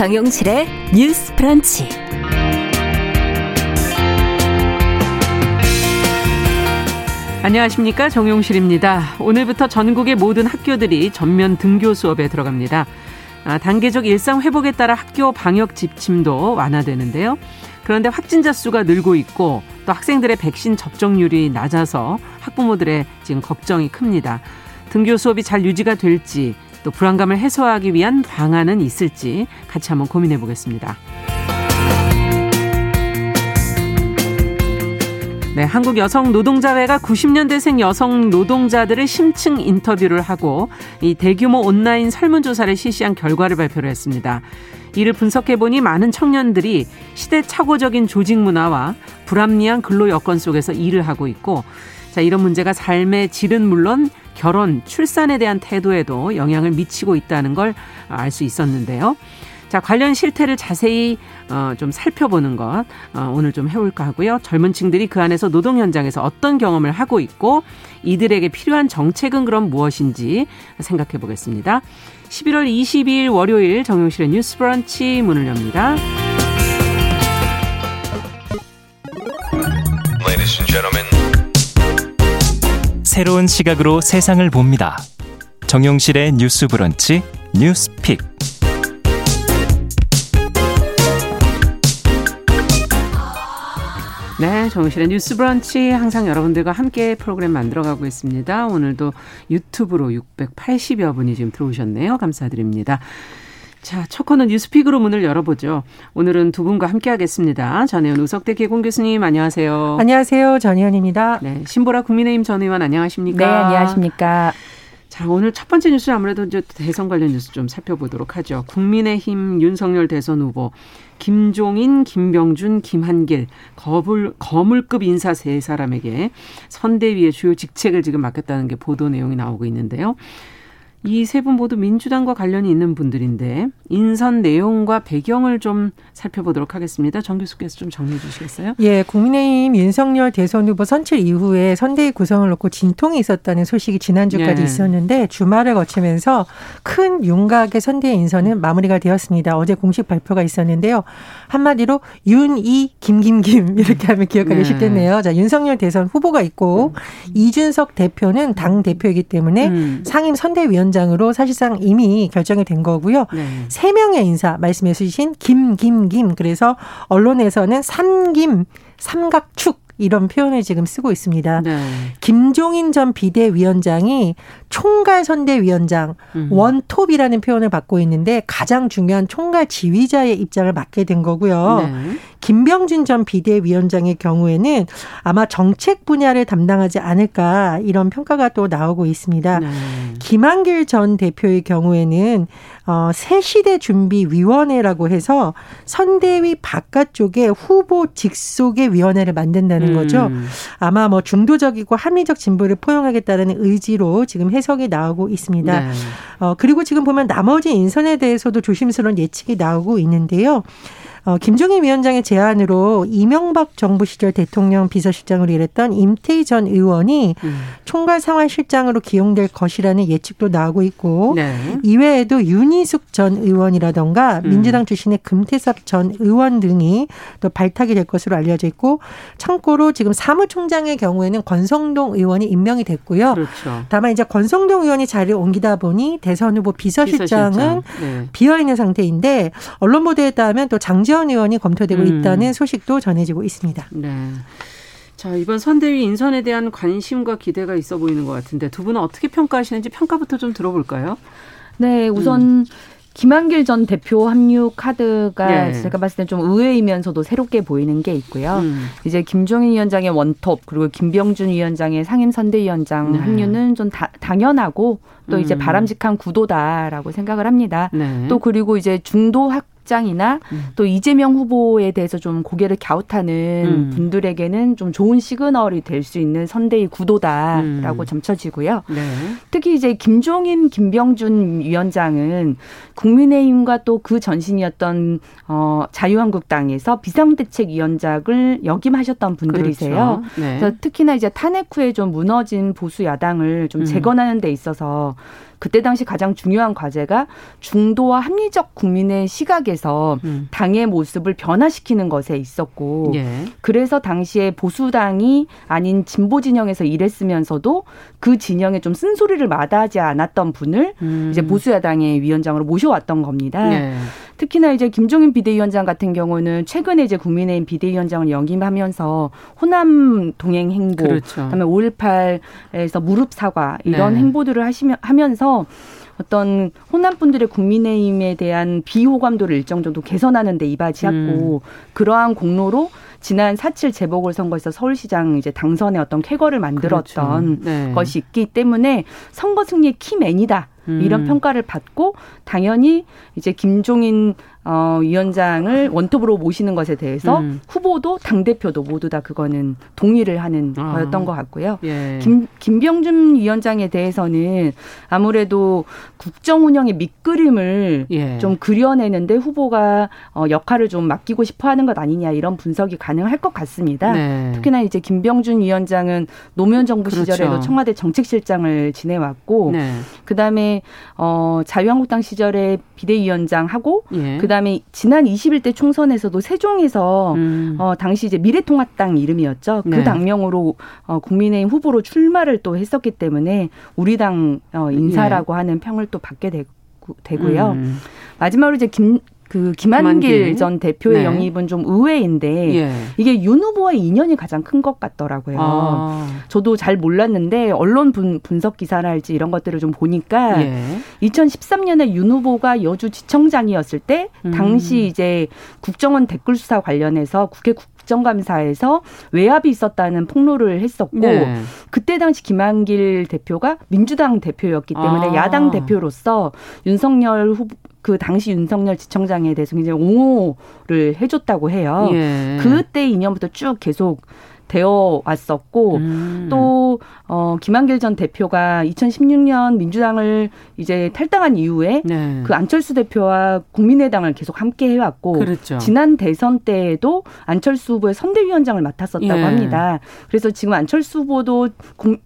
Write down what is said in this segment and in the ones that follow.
정용실의 뉴스 프런치. 안녕하십니까 정용실입니다. 오늘부터 전국의 모든 학교들이 전면 등교 수업에 들어갑니다. 아, 단계적 일상 회복에 따라 학교 방역 지침도 완화되는데요. 그런데 확진자 수가 늘고 있고 또 학생들의 백신 접종률이 낮아서 학부모들의 지금 걱정이 큽니다. 등교 수업이 잘 유지가 될지 또 불안감을 해소하기 위한 방안은 있을지 같이 한번 고민해 보겠습니다. 네, 한국 여성 노동자회가 90년대생 여성 노동자들을 심층 인터뷰를 하고 이 대규모 온라인 설문조사를 실시한 결과를 발표를 했습니다. 이를 분석해 보니 많은 청년들이 시대착오적인 조직 문화와 불합리한 근로 여건 속에서 일을 하고 있고 자, 이런 문제가 삶의 질은 물론 결혼, 출산에 대한 태도에도 영향을 미치고 있다는 걸 알 수 있었는데요. 자, 관련 실태를 자세히 어, 좀 살펴보는 것 어, 오늘 좀 해볼까 하고요. 젊은 층들이 그 안에서 노동 현장에서 어떤 경험을 하고 있고 이들에게 필요한 정책은 그럼 무엇인지 생각해 보겠습니다. 11월 22일 월요일 정용실의 뉴스 브런치 문을 엽니다. 새로운 시각으로 세상을 봅니다. 정용실의 뉴스 브런치 뉴스 픽. 네, 정실의 뉴스 브런치 항상 여러분들과 함께 프로그램 만들어가고 있습니다. 오늘도 유튜브로 680여 분이 지금 들어오셨네요. 감사드립니다. 자, 첫 코너 뉴스픽으로 문을 열어보죠. 오늘은 두 분과 함께 하겠습니다. 전혜연 우석대 개공 교수님 안녕하세요. 안녕하세요. 전혜연입니다. 네, 신보라 국민의힘 전 의원 안녕하십니까? 네, 안녕하십니까? 자, 오늘 첫 번째 뉴스는 아무래도 이제 대선 관련 뉴스 좀 살펴보도록 하죠. 국민의힘 윤석열 대선 후보 김종인, 김병준, 김한길 거물 거물급 인사 세 사람에게 선대위의 주요 직책을 지금 맡겼다는 게 보도 내용이 나오고 있는데요. 이 세 분 모두 민주당과 관련이 있는 분들인데 인선 내용과 배경을 좀 살펴보도록 하겠습니다. 정 교수께서 좀 정리해 주시겠어요? 예, 국민의힘 윤석열 대선 후보 선출 이후에 선대위 구성을 놓고 진통이 있었다는 소식이 지난주까지 예. 있었는데 주말을 거치면서 큰 윤곽의 선대위 인선은 마무리가 되었습니다. 어제 공식 발표가 있었는데요. 한마디로 윤이 김김김 이렇게 하면 기억하기 네. 쉽겠네요. 자, 윤석열 대선 후보가 있고 음. 이준석 대표는 당 대표이기 때문에 음. 상임 선대위원 위원장으로 사실상 이미 결정이 된 거고요. 네. 세 명의 인사 말씀해 주신 김, 김, 김. 그래서 언론에서는 삼김, 삼각축 이런 표현을 지금 쓰고 있습니다. 네. 김종인 전 비대위원장이 총괄 선대위원장 음. 원톱이라는 표현을 받고 있는데 가장 중요한 총괄 지휘자의 입장을 맡게 된 거고요. 네. 김병준 전 비대위원장의 경우에는 아마 정책 분야를 담당하지 않을까 이런 평가가 또 나오고 있습니다. 네. 김한길 전 대표의 경우에는 어, 새시대 준비위원회라고 해서 선대위 바깥쪽에 후보 직속의 위원회를 만든다는 거죠. 음. 아마 뭐 중도적이고 합리적 진보를 포용하겠다는 의지로 지금 해석이 나오고 있습니다. 네. 어, 그리고 지금 보면 나머지 인선에 대해서도 조심스러운 예측이 나오고 있는데요. 어, 김종인 위원장의 제안으로 이명박 정부 시절 대통령 비서실장으로 일했던 임태희 전 의원이 음. 총괄 상황실장으로 기용될 것이라는 예측도 나오고 있고 네. 이외에도 윤희숙 전 의원이라던가 음. 민주당 출신의 금태섭 전 의원 등이 또 발탁이 될 것으로 알려져 있고 참고로 지금 사무총장의 경우에는 권성동 의원이 임명이 됐고요. 그렇죠. 다만 이제 권성동 의원이 자리를 옮기다 보니 대선 후보 비서실장은 비서실장. 네. 비어 있는 상태인데 언론 보도에 따르면 또 장지 이재원 의원이 검토되고 음. 있다는 소식도 전해지고 있습니다. 네. 자, 이번 선대위 인선에 대한 관심과 기대가 있어 보이는 것 같은데 두 분은 어떻게 평가하시는지 평가부터 좀 들어볼까요? 네, 우선 음. 김한길 전 대표 합류 카드가 네. 제가 봤을 때 좀 의외이면서도 새롭게 보이는 게 있고요. 음. 이제 김종인 위원장의 원톱 그리고 김병준 위원장의 상임선대위원장 네. 합류는 좀 다, 당연하고 또 음. 이제 바람직한 구도다라고 생각을 합니다. 네. 또 그리고 이제 중도 학 입장이나 음. 또 이재명 후보에 대해서 좀 고개를 갸웃하는 음. 분들에게는 좀 좋은 시그널이 될 수 있는 선대의 구도다라고 음. 점쳐지고요. 네. 특히 이제 김종인, 김병준 위원장은 국민의힘과 또 그 전신이었던 어, 자유한국당에서 비상대책위원장을 역임하셨던 분들이세요. 그렇죠. 네. 그래서 특히나 이제 탄핵 후에 좀 무너진 보수 야당을 좀 음. 재건하는 데 있어서 그때 당시 가장 중요한 과제가 중도와 합리적 국민의 시각에서 음. 당의 모습을 변화시키는 것에 있었고 예. 그래서 당시에 보수당이 아닌 진보 진영에서 일했으면서도 그 진영에 좀 쓴소리를 마다하지 않았던 분을 음. 이제 보수야당의 위원장으로 모셔왔던 겁니다. 예. 특히나 이제 김종인 비대위원장 같은 경우는 최근에 이제 국민의힘 비대위원장을 역임하면서 호남 동행 행보, 그렇죠. 그다음에 5.18에서 무릎 사과 이런 네. 행보들을 하시면 하면서 어떤 호남 분들의 국민의힘에 대한 비호감도를 일정 정도 개선하는 데 이바지했고 음. 그러한 공로로 지난 4.7 재보궐선거에서 서울시장 이제 당선의 어떤 쾌거를 만들었던 그렇죠. 네. 것이 있기 때문에 선거 승리의 키맨이다. 이런 음. 평가를 받고 당연히 이제 김종인 어, 위원장을 원톱으로 모시는 것에 대해서 음. 후보도 당 대표도 모두 다 그거는 동의를 하는 아. 거였던 것 같고요. 예. 김 김병준 위원장에 대해서는 아무래도 국정 운영의 밑그림을 예. 좀 그려내는데 후보가 어, 역할을 좀 맡기고 싶어 하는 것 아니냐 이런 분석이 가능할 것 같습니다. 네. 특히나 이제 김병준 위원장은 노무현 정부 그렇죠. 시절에도 청와대 정책실장을 지내왔고 네. 그다음에 어, 자유한국당 시절에 비대위원장하고 예. 그 다음에 지난 21대 총선에서도 세종에서 음. 어, 당시 이제 미래통합당 이름이었죠. 그 네. 당명으로 어, 국민의힘 후보로 출마를 또 했었기 때문에 우리 당 어, 인사라고 예. 하는 평을 또 받게 되고, 되고요. 음. 마지막으로 이제 김 그 김한길, 김한길, 전 대표의 네. 영입은 좀 의외인데 예. 이게 윤 후보와의 인연이 가장 큰 것 같더라고요. 아. 저도 잘 몰랐는데 언론 분, 분석 기사랄지 이런 것들을 좀 보니까 예. 2013년에 윤 후보가 여주 지청장이었을 때 음. 당시 이제 국정원 댓글 수사 관련해서 국회 국정감사에서 외압이 있었다는 폭로를 했었고 네. 그때 당시 김한길 대표가 민주당 대표였기 때문에 아. 야당 대표로서 윤석열 후보 그 당시 윤석열 지청장에 대해서 굉장히 옹호를 해줬다고 해요. 예. 그때 인연부터 쭉 계속 되어 왔었고 음. 또 어, 김한길 전 대표가 2016년 민주당을 이제 탈당한 이후에 네. 그 안철수 대표와 국민의당을 계속 함께 해왔고 그렇죠. 지난 대선 때에도 안철수 후보의 선대위원장을 맡았었다고 예. 합니다. 그래서 지금 안철수 후보도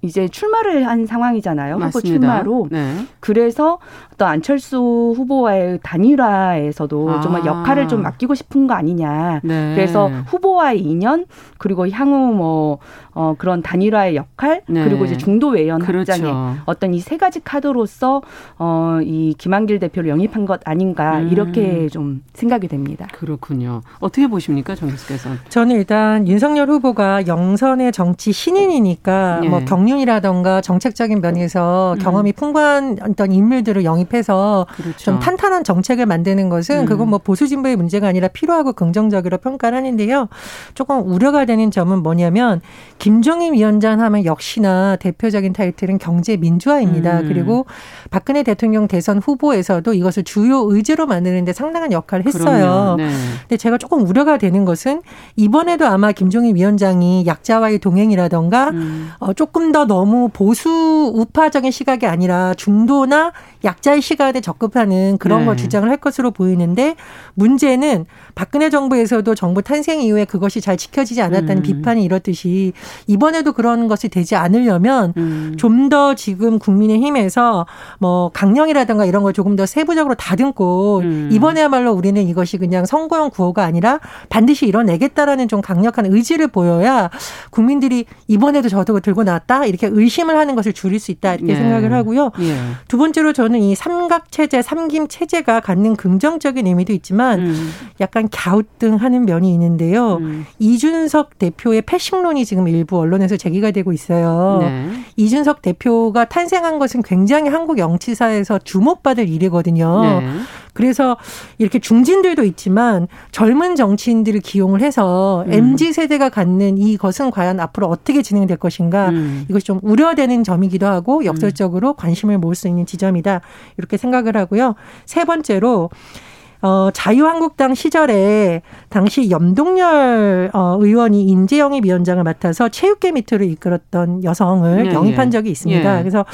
이제 출마를 한 상황이잖아요. 맞습니다. 후보 출마로. 네. 그래서 또 안철수 후보와의 단일화에서도 아. 정말 역할을 좀 맡기고 싶은 거 아니냐. 네. 그래서 후보와의 인연 그리고 향후 뭐 어, 그런 단일화의 역할 네. 그리고 이제 중도 외연 그렇죠. 확장의 어떤 이 세 가지 카드로서 어, 이 김한길 대표를 영입한 것 아닌가 음. 이렇게 좀 생각이 됩니다. 그렇군요. 어떻게 보십니까, 정 교수께서? 저는 일단 윤석열 후보가 영선의 정치 신인이니까 네. 뭐 경륜이라던가 정책적인 면에서 음. 경험이 풍부한 어떤 인물들을 영입해서 그렇죠. 좀 탄탄한 정책을 만드는 것은 음. 그건 뭐 보수 진보의 문제가 아니라 필요하고 긍정적으로 평가를 하는데요. 조금 우려가 되는 점은 뭐냐면 김종인 위원장 하면 역시나 대표적인 타이틀은 경제 민주화입니다. 음. 그리고 박근혜 대통령 대선 후보에서도 이것을 주요 의제로 만드는데 상당한 역할을 했어요. 네. 근데 제가 조금 우려가 되는 것은 이번에도 아마 김종인 위원장이 약자와의 동행이라던가 음. 어, 조금 더 너무 보수 우파적인 시각이 아니라 중도나 약자의 시각에 적극하는 그런 네. 걸 주장을 할 것으로 보이는데 문제는 박근혜 정부에서도 정부 탄생 이후에 그것이 잘 지켜지지 않았다는 음. 비판이 이렇듯이 이번에도 그런 것이 되지 않으려면 음. 좀더 지금 국민의힘에서 뭐 강령이라든가 이런 걸 조금 더 세부적으로 다듬고 음. 이번에야말로 우리는 이것이 그냥 선거용 구호가 아니라 반드시 이뤄내겠다라는 좀 강력한 의지를 보여야 국민들이 이번에도 저도 들고 나왔다 이렇게 의심을 하는 것을 줄일 수 있다 이렇게 예. 생각을 하고요. 예. 두 번째로 저는 이 삼각 체제, 삼김 체제가 갖는 긍정적인 의미도 있지만 음. 약간 갸우뚱하는 면이 있는데요. 음. 이준석 대표의 패싱론이 지금 일부 언론에서 제기가 되고 있어요. 네. 이준석 대표가 탄생한 것은 굉장히 한국 정치사에서 주목받을 일이거든요. 네. 그래서 이렇게 중진들도 있지만 젊은 정치인들을 기용을 해서 음. MZ 세대가 갖는 이것은 과연 앞으로 어떻게 진행될 것인가 음. 이것이 좀 우려되는 점이기도 하고 역설적으로 관심을 모을 수 있는 지점이다 이렇게 생각을 하고요. 세 번째로 어, 자유한국당 시절에 당시 염동열 어, 의원이 인재영입 위원장을 맡아서 체육계 미투를 이끌었던 여성을 예, 영입한 예. 적이 있습니다. 예. 그래서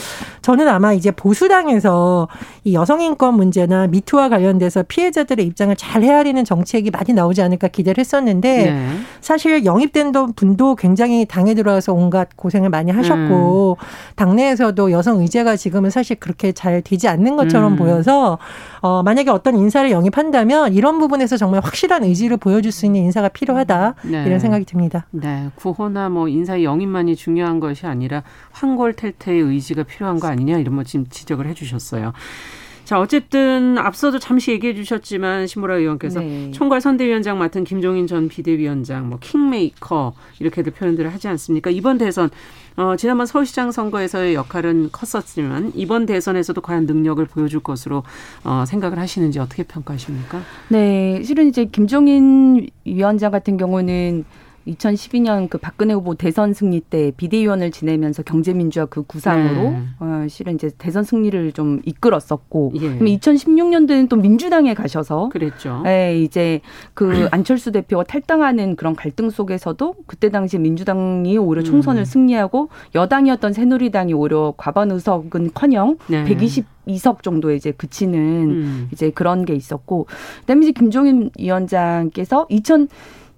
저는 아마 이제 보수당에서 이 여성 인권 문제나 미투와 관련돼서 피해자들의 입장을 잘 헤아리는 정책이 많이 나오지 않을까 기대를 했었는데 네. 사실 영입된 분도 굉장히 당에 들어와서 온갖 고생을 많이 하셨고 음. 당내에서도 여성 의제가 지금은 사실 그렇게 잘 되지 않는 것처럼 음. 보여서 어, 만약에 어떤 인사를 영입한 다면 이런 부분에서 정말 확실한 의지를 보여줄 수 있는 인사가 필요하다 네. 이런 생각이 듭니다. 네, 구호나 뭐 인사 영입만이 중요한 것이 아니라 황골탈퇴의 의지가 필요한 거 아니냐 이런 뭐 지금 지적을 해주셨어요. 자, 어쨌든 앞서도 잠시 얘기해 주셨지만 신보라 의원께서 네. 총괄 선대위원장 맡은 김종인 전 비대위원장, 뭐 킹메이커 이렇게들 표현들을 하지 않습니까? 이번 대선 어, 지난번 서울시장 선거에서의 역할은 컸었지만 이번 대선에서도 과연 능력을 보여줄 것으로 어, 생각을 하시는지 어떻게 평가하십니까? 네, 실은 이제 김종인 위원장 같은 경우는 2012년 그 박근혜 후보 대선 승리 때 비대위원을 지내면서 경제민주화 그 구상으로 네. 어, 실은 이제 대선 승리를 좀 이끌었었고 예. 2016년도에는 또 민주당에 가셔서 그랬죠. 예, 이제 그 안철수 대표가 탈당하는 그런 갈등 속에서도 그때 당시 민주당이 오히려 총선을 음. 승리하고 여당이었던 새누리당이 오히려 과반 의석은커녕 네. 120 2석 정도에 이제 그치는 음. 이제 그런 게 있었고 그다음에 이제 김종인 위원장께서 2000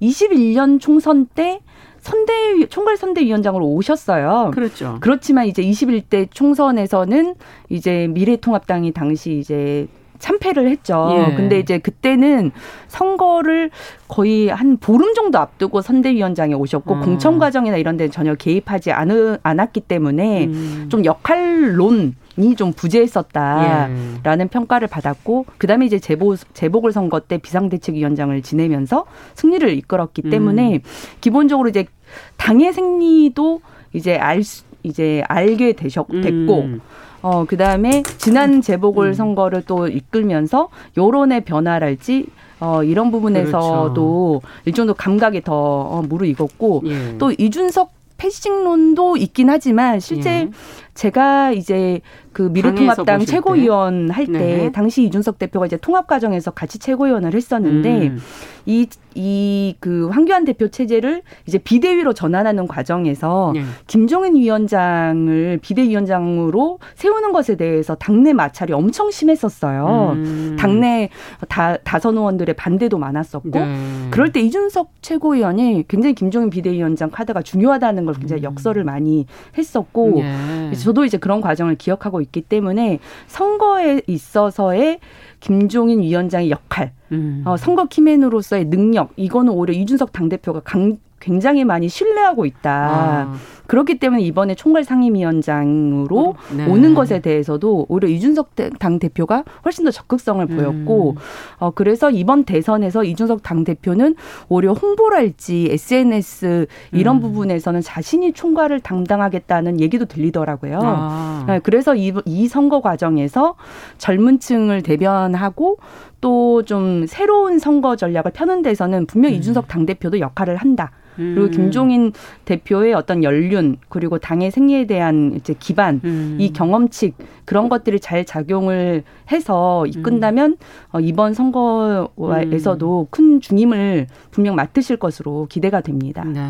21년 총선 때 선대 총괄 선대위원장으로 오셨어요. 그렇죠. 그렇지만 이제 21대 총선에서는 이제 미래통합당이 당시 이제 참패를 했죠. 예. 근데 이제 그때는 선거를 거의 한 보름 정도 앞두고 선대위원장에 오셨고 음. 공천 과정이나 이런 데 전혀 개입하지 않, 않았기 때문에 음. 좀 역할론 이좀 부재했었다라는 예. 평가를 받았고 그다음에 이제 재보 재보궐 선거 때 비상대책위원장을 지내면서 승리를 이끌었기 때문에 음. 기본적으로 이제 당의 생리도 이제 알 수, 이제 알게 되셨 됐고 음. 어 그다음에 지난 재보궐 음. 선거를 또 이끌면서 여론의 변화랄지 어, 이런 부분에서도 그렇죠. 일정도 감각이 더 어, 무르익었고 예. 또 이준석 패싱론도 있긴 하지만 실제 예. 제가 이제 그 미래통합당 최고위원 할때 네. 당시 이준석 대표가 이제 통합 과정에서 같이 최고위원을 했었는데 음. 이 이 그 황교안 대표 체제를 이제 비대위로 전환하는 과정에서 네. 김종인 위원장을 비대위원장으로 세우는 것에 대해서 당내 마찰이 엄청 심했었어요. 음. 당내 다 다선 의원들의 반대도 많았었고 네. 그럴 때 이준석 최고위원이 굉장히 김종인 비대위원장 카드가 중요하다는 걸 굉장히 음. 역설을 많이 했었고 네. 저도 이제 그런 과정을 기억하고 있기 때문에 선거에 있어서의 김종인 위원장의 역할, 음. 어, 선거 키맨으로서의 능력, 이거는 오히려 이준석 당대표가 강, 굉장히 많이 신뢰하고 있다. 아. 그렇기 때문에 이번에 총괄 상임위원장으로 네. 오는 것에 대해서도 오히려 이준석 당 대표가 훨씬 더 적극성을 보였고, 음. 어 그래서 이번 대선에서 이준석 당 대표는 오히려 홍보랄지 SNS 이런 음. 부분에서는 자신이 총괄을 담당하겠다는 얘기도 들리더라고요. 아. 네, 그래서 이, 이 선거 과정에서 젊은층을 대변하고 또 좀 새로운 선거 전략을 펴는 데서는 분명 히 음. 이준석 당 대표도 역할을 한다. 그리고 음. 김종인 대표의 어떤 연륜 그리고 당의 생리에 대한 이제 기반 음. 이 경험칙 그런 것들이 잘 작용을 해서 이끈다면 어, 이번 선거에서도 음. 큰 중임을 분명 맡으실 것으로 기대가 됩니다. 네.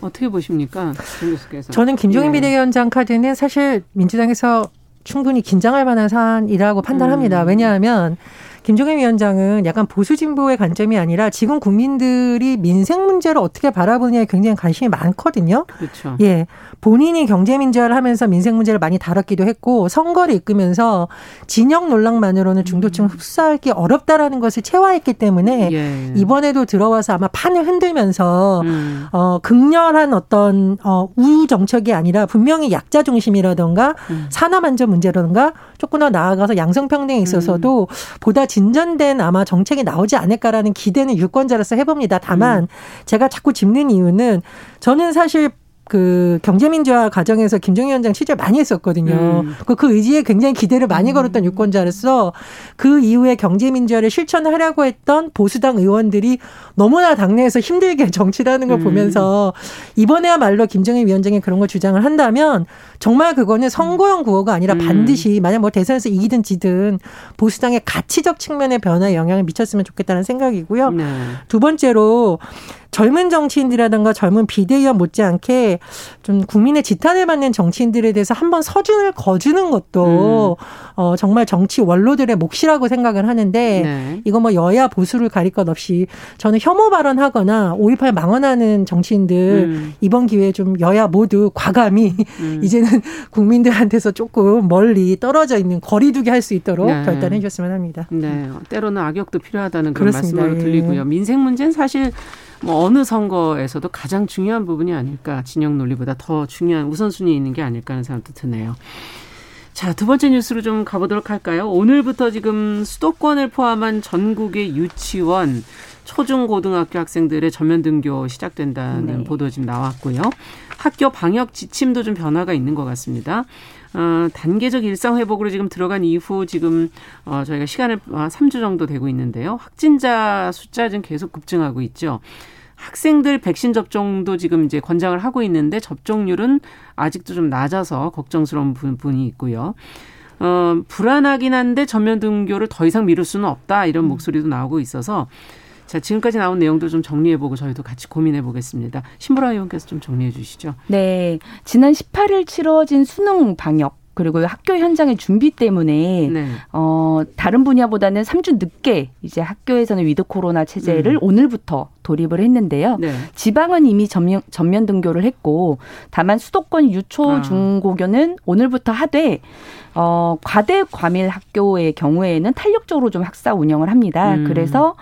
어떻게 보십니까, 교수께서? 저는 김종인 네. 비대위원장 카드는 사실 민주당에서 충분히 긴장할 만한 사안이라고 판단합니다. 음. 왜냐하면 김종인 위원장은 약간 보수 진보의 관점이 아니라 지금 국민들이 민생 문제를 어떻게 바라보느냐에 굉장히 관심이 많거든요. 그렇죠. 예. 본인이 경제 민주화를 하면서 민생 문제를 많이 다뤘기도 했고 선거를 이끌면서 진영 논란만으로는 중도층 음. 흡수하기 어렵다라는 것을 체화했기 때문에 예. 이번에도 들어와서 아마 판을 흔들면서 음. 어 극렬한 어떤 어 우유 정책이 아니라 분명히 약자 중심이라던가 음. 산업 안전 문제라던가 조금 더 나아가서 양성평등에 있어서도 음. 보다 진전된 아마 정책이 나오지 않을까라는 기대는 유권자로서 해봅니다. 다만 음. 제가 자꾸 짚는 이유는 저는 사실 그 경제민주화 과정에서 김정희 위원장 취재 많이 했었거든요. 음. 그, 그 의지에 굉장히 기대를 많이 음. 걸었던 유권자로서 그 이후에 경제민주화를 실천하려고 했던 보수당 의원들이 너무나 당내에서 힘들게 정치를 하는 걸 음. 보면서 이번에야말로 김정희 위원장이 그런 걸 주장을 한다면 정말 그거는 선거용 구호가 아니라 음. 반드시 만약 뭐 대선에서 이기든 지든 보수당의 가치적 측면의 변화에 영향을 미쳤으면 좋겠다는 생각이고요. 네. 두 번째로 젊은 정치인들이라든가 젊은 비대위원 못지않게 좀 국민의 지탄을 받는 정치인들에 대해서 한번 서준을 거주는 것도 음. 어, 정말 정치 원로들의 몫이라고 생각을 하는데 네. 이거 뭐 여야 보수를 가릴 것 없이 저는 혐오 발언하거나 5.18 망언하는 정치인들 음. 이번 기회에 좀 여야 모두 과감히 음. 이제는 국민들한테서 조금 멀리 떨어져 있는 거리두기 할 수 있도록 네. 결단해 주셨으면 합니다. 네. 때로는 악역도 필요하다는 그런 그렇습니다. 들리고요. 예. 민생 문제는 사실 뭐 어느 선거에서도 가장 중요한 부분이 아닐까 진영 논리보다 더 중요한 우선순위에 있는 게 아닐까 하는 생각도 드네요. 자, 두 번째 뉴스로 좀 가보도록 할까요? 오늘부터 지금 수도권을 포함한 전국의 유치원, 초중고등학교 학생들의 전면 등교 시작된다는 네. 보도 지금 나왔고요. 학교 방역 지침도 좀 변화가 있는 것 같습니다. 어, 단계적 일상 회복으로 지금 들어간 이후 지금 어, 저희가 시간을 어, 3주 정도 되고 있는데요. 확진자 숫자 지금 계속 급증하고 있죠. 학생들 백신 접종도 지금 이제 권장을 하고 있는데 접종률은 아직도 좀 낮아서 걱정스러운 부분이 있고요. 어, 불안하긴 한데 전면 등교를 더 이상 미룰 수는 없다 이런 목소리도 나오고 있어서 자, 지금까지 나온 내용도 좀 정리해보고 저희도 같이 고민해보겠습니다. 신보라 의원께서 좀 정리해 주시죠. 네. 지난 18일 치러진 수능 방역 그리고 학교 현장의 준비 때문에 네. 어 다른 분야보다는 3주 늦게 이제 학교에서는 위드 코로나 체제를 음. 오늘부터 돌입을 했는데요. 네. 지방은 이미 전면, 전면 등교를 했고 다만 수도권 유초 아. 중고교는 오늘부터 하되 어 과대 과밀 학교의 경우에는 탄력적으로 좀 학사 운영을 합니다. 음. 그래서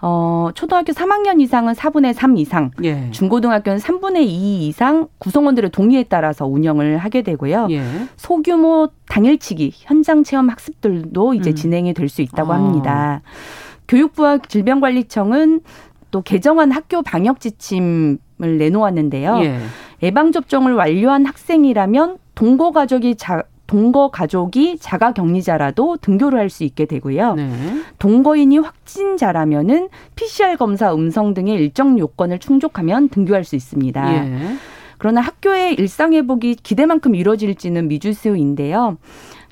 어, 초등학교 3학년 이상은 4분의 3 이상, 예. 중고등학교는 3분의 2 이상 구성원들의 동의에 따라서 운영을 하게 되고요. 예. 소규모 당일치기 현장 체험 학습들도 이제 음. 진행이 될 수 있다고 아. 합니다. 교육부와 질병관리청은 또 개정한 학교 방역 지침을 내놓았는데요. 예. 예방 접종을 완료한 학생이라면 동거 가족이 자, 동거 가족이 자가 격리자라도 등교를 할 수 있게 되고요. 네. 동거인이 확진자라면은 PCR 검사 음성 등의 일정 요건을 충족하면 등교할 수 있습니다. 예. 그러나 학교의 일상 회복이 기대만큼 이루어질지는 미주수인데요.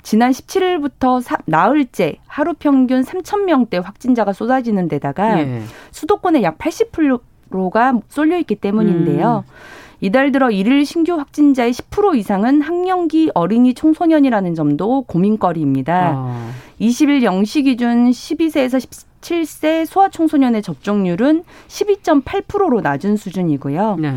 지난 17일부터 사, 나흘째 하루 평균 3천 명대 확진자가 쏟아지는 데다가 예. 수도권의 약 80%가 쏠려 있기 때문인데요. 음. 이달 들어 일일 신규 확진자의 10% 이상은 학령기 어린이 청소년이라는 점도 고민거리입니다. 아. 20일 0시 기준 12세에서 17세 소아청소년의 접종률은 12.8%로 낮은 수준이고요. 네.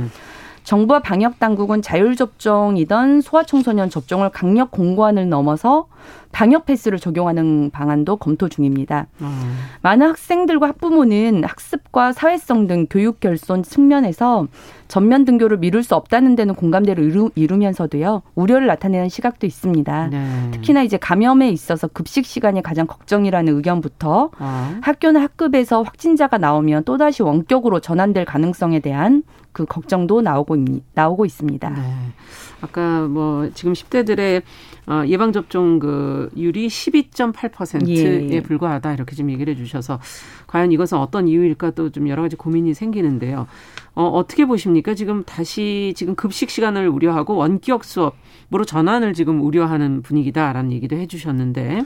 정부와 방역 당국은 자율 접종이던 소아청소년 접종을 강력 공고안을 넘어서 방역 패스를 적용하는 방안도 검토 중입니다. 음. 많은 학생들과 학부모는 학습과 사회성 등 교육 결손 측면에서 전면 등교를 미룰 수 없다는 데는 공감대를 이루, 이루 면서도요 우려를 나타내는 시각도 있습니다. 네. 특히나 이제 감염에 있어서 급식 시간이 가장 걱정이라는 의견부터 어. 학교나 학급에서 확진자가 나오면 또 다시 원격으로 전환될 가능성에 대한 그 걱정도 나오고 나오고 있습니다. 네. 아까 뭐 지금 10대들의 어, 예방 접종 그 율이 12.8%에 예. 불과하다 이렇게 좀 얘기를 해주셔서 과연 이것은 어떤 이유일까 또 좀 여러 가지 고민이 생기는데요. 어, 어떻게 보십니까? 지금 다시 지금 급식 시간을 우려하고 원격 수업으로 전환을 지금 우려하는 분위기다라는 얘기도 해주셨는데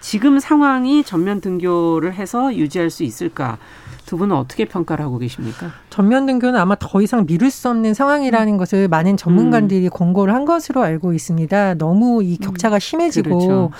지금 상황이 전면 등교를 해서 유지할 수 있을까? 두 분은 어떻게 평가를 하고 계십니까? 전면 등교는 아마 더 이상 미룰 수 없는 상황이라는 음. 것을 많은 전문가들이 음. 권고를 한 것으로 알고 있습니다. 너무 이 격차가 음. 심해지고 그렇죠.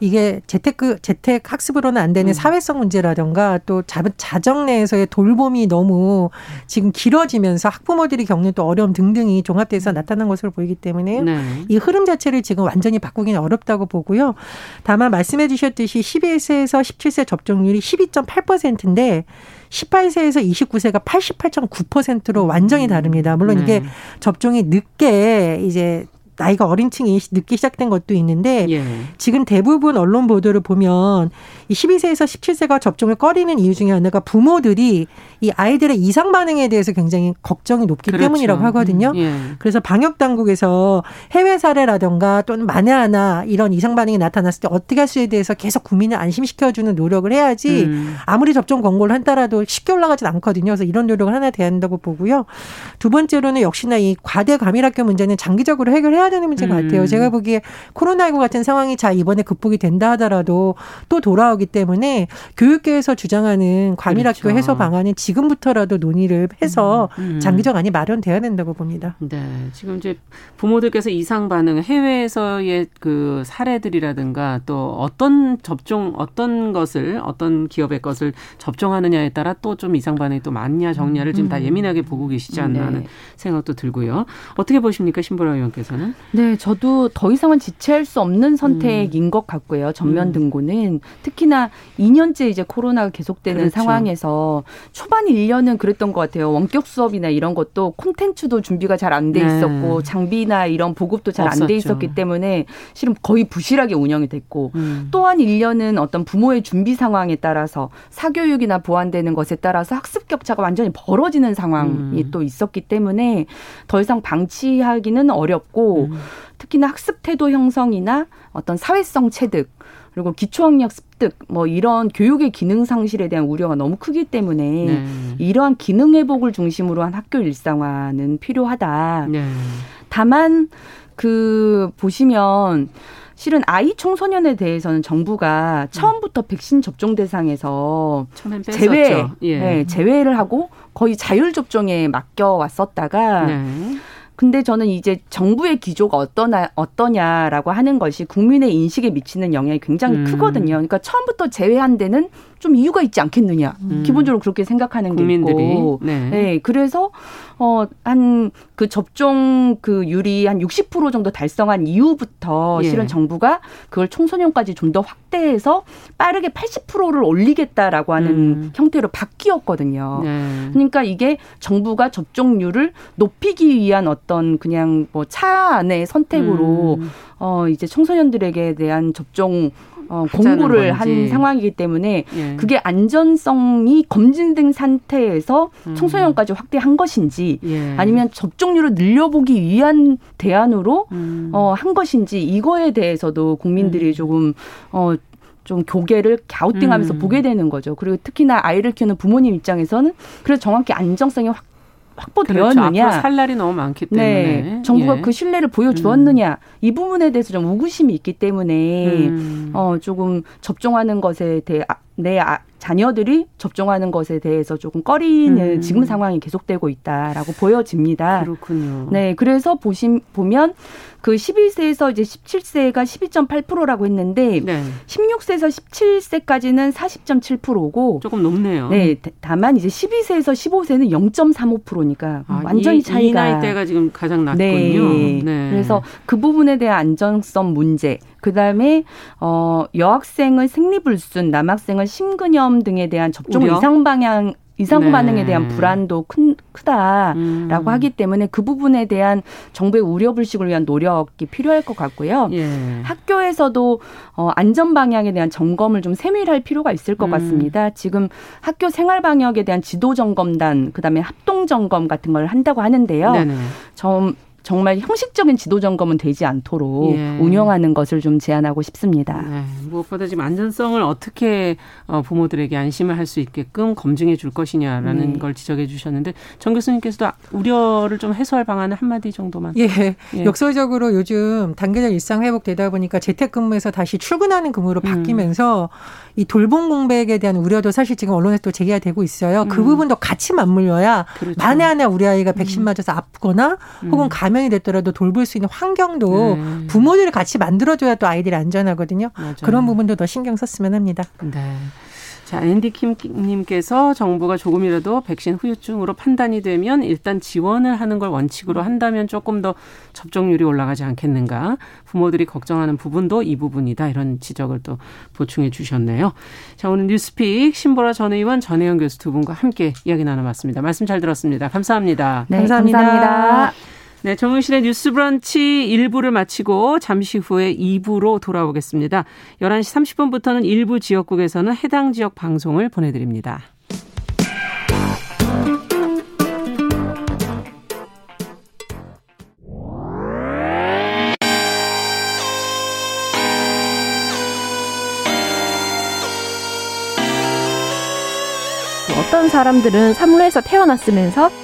이게 재테크 그, 재택 학습으로는 안 되는 음. 사회성 문제라든가 또 자, 자정 내에서의 돌봄이 너무 지금 길어지면서 학부모들이 겪는 또 어려움 등등이 종합돼서 음. 나타난 것으로 보이기 때문에 네. 이 흐름 자체를 지금 완전히 바꾸기는 어렵다고 보고요. 다만 말씀해 주셨듯이 11세에서 17세 접종률이 12.8%인데 18세에서 29세가 88.9%로 완전히 다릅니다. 물론 네. 이게 접종이 늦게 이제 나이가 어린 층이 늦게 시작된 것도 있는데 예. 지금 대부분 언론 보도를 보면 이 12세에서 17세가 접종을 꺼리는 이유 중에 하나가 부모들이 이 아이들의 이상 반응에 대해서 굉장히 걱정이 높기 그렇죠. 때문이라고 하거든요. 음, 예. 그래서 방역 당국에서 해외 사례라던가 또는 만에 하나 이런 이상 반응이 나타났을 때 어떻게 할 수에 대해서 계속 국민을 안심시켜 주는 노력을 해야지 음. 아무리 접종 권고를 한다라도 쉽게 올라가진 않거든요. 그래서 이런 노력을 하나 돼야 한다고 보고요. 두 번째로는 역시나 이 과대 과밀학교 문제는 장기적으로 해결해야 되는 문제 음. 같아요. 제가 보기에 코로나19 같은 상황이 자 이번에 극복이 된다 하더라도 또 돌아오기 때문에 교육계에서 주장하는 과밀학교 그렇죠. 해소 방안은 지금부터라도 논의를 해서 음. 음. 장기적 안이 마련돼야 된다고 봅니다. 네. 지금 이제 부모들께서 이상 반응 해외에서의 그 사례들이라든가 또 어떤 접종 어떤 것을 어떤 기업의 것을 접종하느냐에 따라 또 좀 이상 반응이 또 많냐 적냐를 지금 다 음. 예민하게 보고 계시지 않나 네. 하는 생각도 들고요. 어떻게 보십니까 신보라 의원께서는? 네, 저도 더 이상은 지체할 수 없는 선택인 음. 것 같고요. 전면 음. 등고는 특히나 2년째 이제 코로나가 계속되는 그렇죠. 상황에서 초반 1년은 그랬던 것 같아요. 원격 수업이나 이런 것도 콘텐츠도 준비가 잘 안돼 네. 있었고 장비나 이런 보급도 잘 안 돼 있었기 때문에 실은 거의 부실하게 운영이 됐고 음. 또한 1년은 어떤 부모의 준비 상황에 따라서 사교육이나 보완되는 것에 따라서 학습 격차가 완전히 벌어지는 상황이 음. 또 있었기 때문에 더 이상 방치하기는 어렵고 음. 특히나 학습 태도 형성이나 어떤 사회성 체득 그리고 기초학력 습득 뭐 이런 교육의 기능 상실에 대한 우려가 너무 크기 때문에 네. 이러한 기능 회복을 중심으로 한 학교 일상화는 필요하다. 네. 다만 그 보시면 실은 아이 청소년에 대해서는 정부가 처음부터 백신 접종 대상에서 제외 예. 네, 제외를 하고 거의 자율 접종에 맡겨 왔었다가 네. 근데 저는 이제 정부의 기조가 어떠나 어떠냐라고 하는 것이 국민의 인식에 미치는 영향이 굉장히 음. 크거든요. 그러니까 처음부터 제외한 데는 좀 이유가 있지 않겠느냐. 음. 기본적으로 그렇게 생각하는 국민들이. 게 있고. 네. 네. 그래서 어 한 그 접종 그 율이 한 60% 정도 달성한 이후부터 예. 실은 정부가 그걸 청소년까지 좀 더 확대해서 빠르게 80%를 올리겠다라고 하는 음. 형태로 바뀌었거든요. 네. 그러니까 이게 정부가 접종률을 높이기 위한 어떤 그냥 뭐 차 안의 선택으로 음. 어 이제 청소년들에게 대한 접종 어, 공부를 한 상황이기 때문에 예. 그게 안전성이 검증된 상태에서 음. 청소년까지 확대한 것인지 예. 아니면 접종률을 늘려보기 위한 대안으로 음. 어, 한 것인지 이거에 대해서도 국민들이 음. 조금 어, 좀 고개를 갸우뚱하면서 음. 보게 되는 거죠. 그리고 특히나 아이를 키우는 부모님 입장에서는 그래서 정확히 안정성이 확 확보되었느냐. 그렇죠. 살 날이 너무 많기 때문에. 네. 정부가 예. 그 신뢰를 보여주었느냐. 음. 이 부분에 대해서 좀 의구심이 있기 때문에 음. 어, 조금 접종하는 것에 대해 아, 내 아, 자녀들이 접종하는 것에 대해서 조금 꺼리는 음. 지금 상황이 계속되고 있다라고 보여집니다. 그렇군요. 네, 그래서 보심 보면 그 11세에서 이제 17세가 12.8%라고 했는데 네. 16세에서 17세까지는 40.7%고 조금 높네요. 네, 다만 이제 12세에서 15세는 0.35%니까 아, 완전히 이, 차이가 이 나이대가 지금 가장 낮군요. 네. 네. 그래서 그 부분에 대한 안정성 문제 그다음에 어 여학생은 생리불순, 남학생은 심근염 등에 대한 접종 우려? 이상 방향 이상 네. 반응에 대한 불안도 큰, 크다라고 음. 하기 때문에 그 부분에 대한 정부의 우려 불식을 위한 노력이 필요할 것 같고요. 예. 학교에서도 어, 안전 방향에 대한 점검을 좀 세밀할 필요가 있을 것 음. 같습니다. 지금 학교 생활 방역에 대한 지도 점검단 그다음에 합동 점검 같은 걸 한다고 하는데요. 네네. 좀 정말 형식적인 지도 점검은 되지 않도록 예. 운영하는 것을 좀 제안하고 싶습니다. 네. 무엇보다 지금 안전성을 어떻게 어, 부모들에게 안심을 할 수 있게끔 검증해 줄 것이냐라는 네. 걸 지적해 주셨는데 정 교수님께서도 우려를 좀 해소할 방안을 한마디 정도만. 예. 예. 역설적으로 요즘 단계적 일상 회복되다 보니까 재택근무에서 다시 출근하는 근무로 음. 바뀌면서 음. 이 돌봄 공백에 대한 우려도 사실 지금 언론에서 또 제기가 되고 있어요. 그 음. 부분도 같이 맞물려야 그렇죠. 만에 하나 우리 아이가 백신 음. 맞아서 아프거나 음. 혹은 감 염이 됐더라도 돌볼 수 있는 환경도 네. 부모들이 같이 만들어줘야 또 아이들이 안전하거든요. 맞아요. 그런 부분도 더 신경 썼으면 합니다. 네. 자, 앤디 킴님께서 정부가 조금이라도 백신 후유증으로 판단이 되면 일단 지원을 하는 걸 원칙으로 한다면 조금 더 접종률이 올라가지 않겠는가. 부모들이 걱정하는 부분도 이 부분이다. 이런 지적을 또 보충해 주셨네요. 자, 오늘 뉴스픽 신보라 전 의원 전혜영 교수 두 분과 함께 이야기 나눠봤습니다. 말씀 잘 들었습니다. 감사합니다. 네, 감사합니다. 감사합니다. 네, 정윤실의 뉴스 브런치 1부를 마치고 잠시 후에 2부로 돌아오겠습니다. 11시 30분부터는 일부 지역국에서는 해당 지역 방송을 보내드립니다. 어떤 사람들은 삼루에서 태어났으면서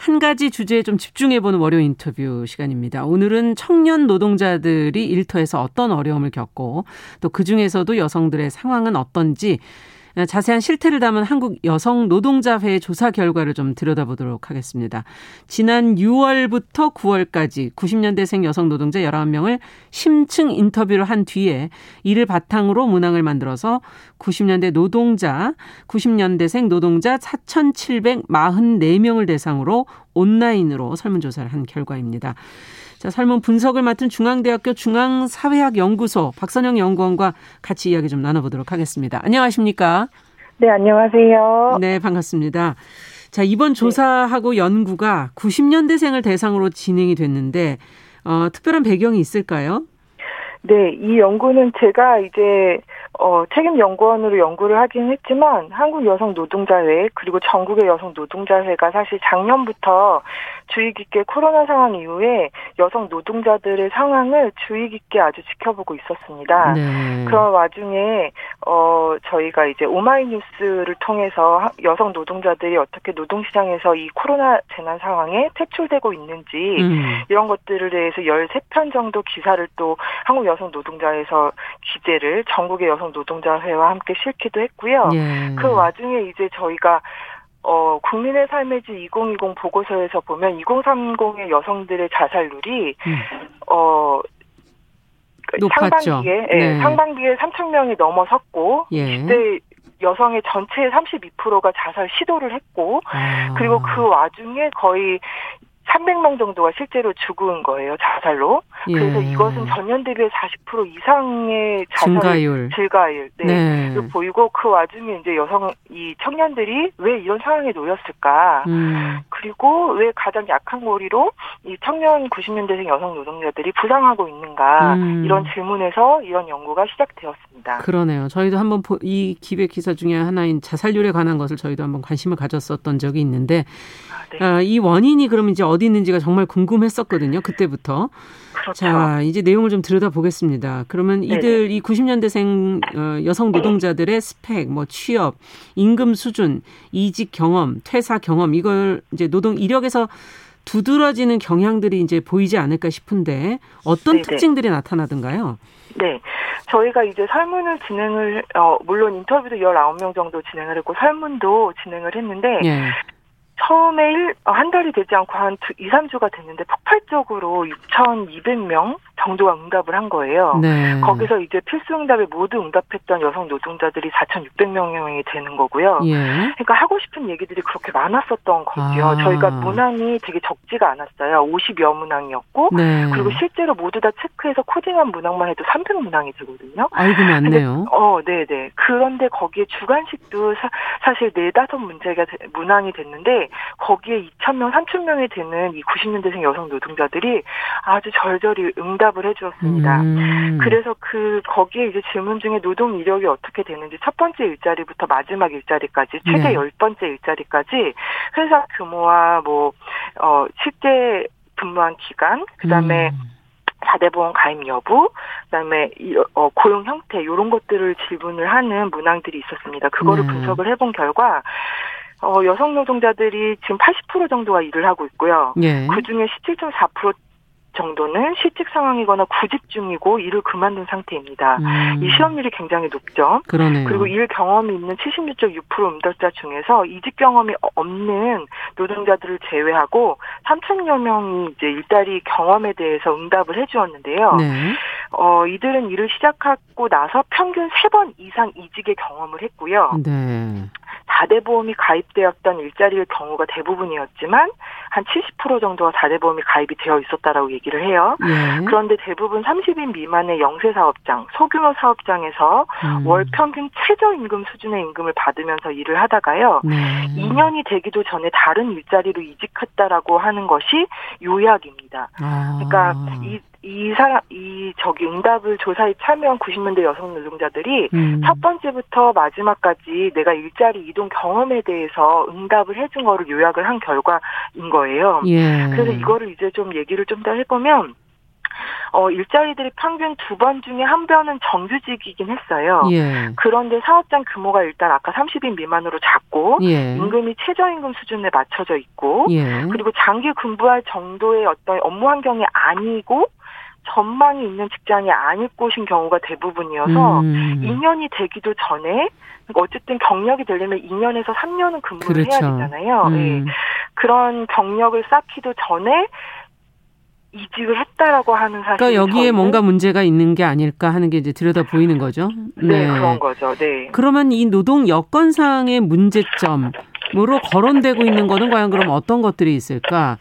한 가지 주제에 좀 집중해보는 월요 인터뷰 시간입니다. 오늘은 청년 노동자들이 일터에서 어떤 어려움을 겪고 또 그중에서도 여성들의 상황은 어떤지 자세한 실태를 담은 한국 여성 노동자회 조사 결과를 좀 들여다보도록 하겠습니다. 지난 6월부터 9월까지 90년대생 여성 노동자 11명을 심층 인터뷰를 한 뒤에 이를 바탕으로 문항을 만들어서 90년대 노동자, 90년대생 노동자 4,744명을 대상으로 온라인으로 설문조사를 한 결과입니다. 자, 설문 분석을 맡은 중앙대학교 중앙사회학연구소 박선영 연구원과 같이 이야기 좀 나눠보도록 하겠습니다. 안녕하십니까? 네, 안녕하세요. 네, 반갑습니다. 자, 이번 조사하고 연구가 90년대생을 대상으로 진행이 됐는데, 어, 특별한 배경이 있을까요? 네, 이 연구는 제가 이제 어, 책임 연구원으로 연구를 하긴 했지만 한국 여성 노동자회 그리고 전국의 여성 노동자회가 사실 작년부터 주의 깊게 코로나 상황 이후에 여성 노동자들의 상황을 주의 깊게 아주 지켜보고 있었습니다. 네. 그런 와중에 어 저희가 이제 오마이뉴스를 통해서 여성 노동자들이 어떻게 노동시장에서 이 코로나 재난 상황에 퇴출되고 있는지 음. 이런 것들을 대해서 13편 정도 기사를 또 한국 여성 노동자에서 기재를 전국의 여성 노동자회와 함께 실기도 했고요. 예. 그 와중에 이제 저희가 어, 국민의 삶의 질 2020 보고서에서 보면 2030의 여성들의 자살률이, 음. 어, 높았죠. 상반기에, 예, 네. 예, 상반기에 3천 명이 넘어섰고, 예. 이때 여성의 전체의 32%가 자살 시도를 했고, 아. 그리고 그 와중에 거의 300명 정도가 실제로 죽은 거예요 자살로. 예. 그래서 이것은 전년 대비 40% 이상의 자살 증가율, 증가율 네. 네. 보이고 그 와중에 이제 여성 이 청년들이 왜 이런 상황에 놓였을까? 음. 그리고 왜 가장 약한 고리로 이 청년 90년대생 여성 노동자들이 부상하고 있는가? 음. 이런 질문에서 이런 연구가 시작되었습니다. 그러네요. 저희도 한번 이 기획 기사 중에 하나인 자살률에 관한 것을 저희도 한번 관심을 가졌었던 적이 있는데 아, 네. 아, 이 원인이 그럼 이제 어디 있는지가 정말 궁금했었거든요. 그때부터. 그렇죠. 자, 이제 내용을 좀 들여다보겠습니다. 그러면 이들 네네. 이 90년대생 어, 여성 노동자들의 스펙, 뭐 취업, 임금 수준, 이직 경험, 퇴사 경험 이걸 이제 노동 이력에서 두드러지는 경향들이 이제 보이지 않을까 싶은데 어떤 네네. 특징들이 나타나던가요? 네. 저희가 이제 설문을 진행을, 어, 물론 인터뷰도 19명 정도 진행을 했고, 설문도 진행을 했는데, 예. 처음에 일, 한 달이 되지 않고 한 2, 3주가 됐는데 폭발적으로 6,200명 정도가 응답을 한 거예요. 네. 거기서 이제 필수 응답에 모두 응답했던 여성 노동자들이 4,600명이 되는 거고요. 예. 그러니까 하고 싶은 얘기들이 그렇게 많았었던 거죠. 아. 저희가 문항이 되게 적지가 않았어요. 50여 문항이었고 네. 그리고 실제로 모두 다 체크해서 코딩한 문항만 해도 300문항이 되거든요. 아이고 많네요. 어, 네, 네. 그런데 거기에 주관식도 사, 실 네다섯 문제가 문항이 됐는데 거기에 2,000명, 3,000명이 되는 이 90년대생 여성 노동자들이 아주 절절히 응답 대답을 해주었습니다. 음. 그래서 그 거기에 이제 질문 중에 노동 이력이 어떻게 되는지 첫 번째 일자리부터 마지막 일자리까지 최대 네. 열 번째 일자리까지 회사 규모와 뭐어 실제 근무한 기간 그다음에 음. 4대 보험 가입 여부, 그다음에 어, 고용 형태 이런 것들을 질문을 하는 문항들이 있었습니다. 그거를 네. 분석을 해본 결과 어, 여성 노동자들이 지금 80% 정도가 일을 하고 있고요. 네. 그 중에 17.4% 정도는 실직 상황이거나 구직 중이고 일을 그만둔 상태입니다. 음. 이 실업률이 굉장히 높죠. 그러네요. 그리고 일 경험이 있는 76.6% 응답자 중에서 이직 경험이 없는 노동자들을 제외하고 3천여 명이 이제 일자리 경험에 대해서 응답을 해주었는데요. 네. 어, 이들은 일을 시작하고 나서 평균 3번 이상 이직의 경험을 했고요. 네. 4대 보험이 가입되었던 일자리의 경우가 대부분이었지만 한 70% 정도가 4대 보험이 가입이 되어 있었다라고 얘기를 해요. 예. 그런데 대부분 30인 미만의 영세 사업장, 소규모 사업장에서 음. 월 평균 최저 임금 수준의 임금을 받으면서 일을 하다가요. 네. 2년이 되기도 전에 다른 일자리로 이직했다라고 하는 것이 요약입니다. 아. 그러니까 이, 이 사람, 이 저기 응답을 조사에 참여한 90년대 여성 노동자들이 음. 첫 번째부터 마지막까지 내가 일자리 이동 경험에 대해서 응답을 해준 거를 요약을 한 결과인 거예요. 예. 그래서 이거를 이제 좀 얘기를 좀 더 해보면 어, 일자리들이 평균 두 번 중에 한 번은 정규직이긴 했어요. 예. 그런데 사업장 규모가 일단 아까 30인 미만으로 작고 예. 임금이 최저임금 수준에 맞춰져 있고 예. 그리고 장기 근무할 정도의 어떤 업무 환경이 아니고 전망이 있는 직장이 아닐 곳인 경우가 대부분이어서 음. 2년이 되기도 전에 그러니까 어쨌든 경력이 되려면 2년에서 3년은 근무를 그렇죠. 해야 되잖아요. 음. 네. 그런 경력을 쌓기도 전에 이직을 했다라고 하는 사실. 그러니까 여기에 뭔가 문제가 있는 게 아닐까 하는 게 이제 들여다 보이는 거죠. 네, 네 그런 거죠. 네. 그러면 이 노동 여건상의 문제점으로 거론되고 있는 거는 과연 그럼 어떤 것들이 있을까?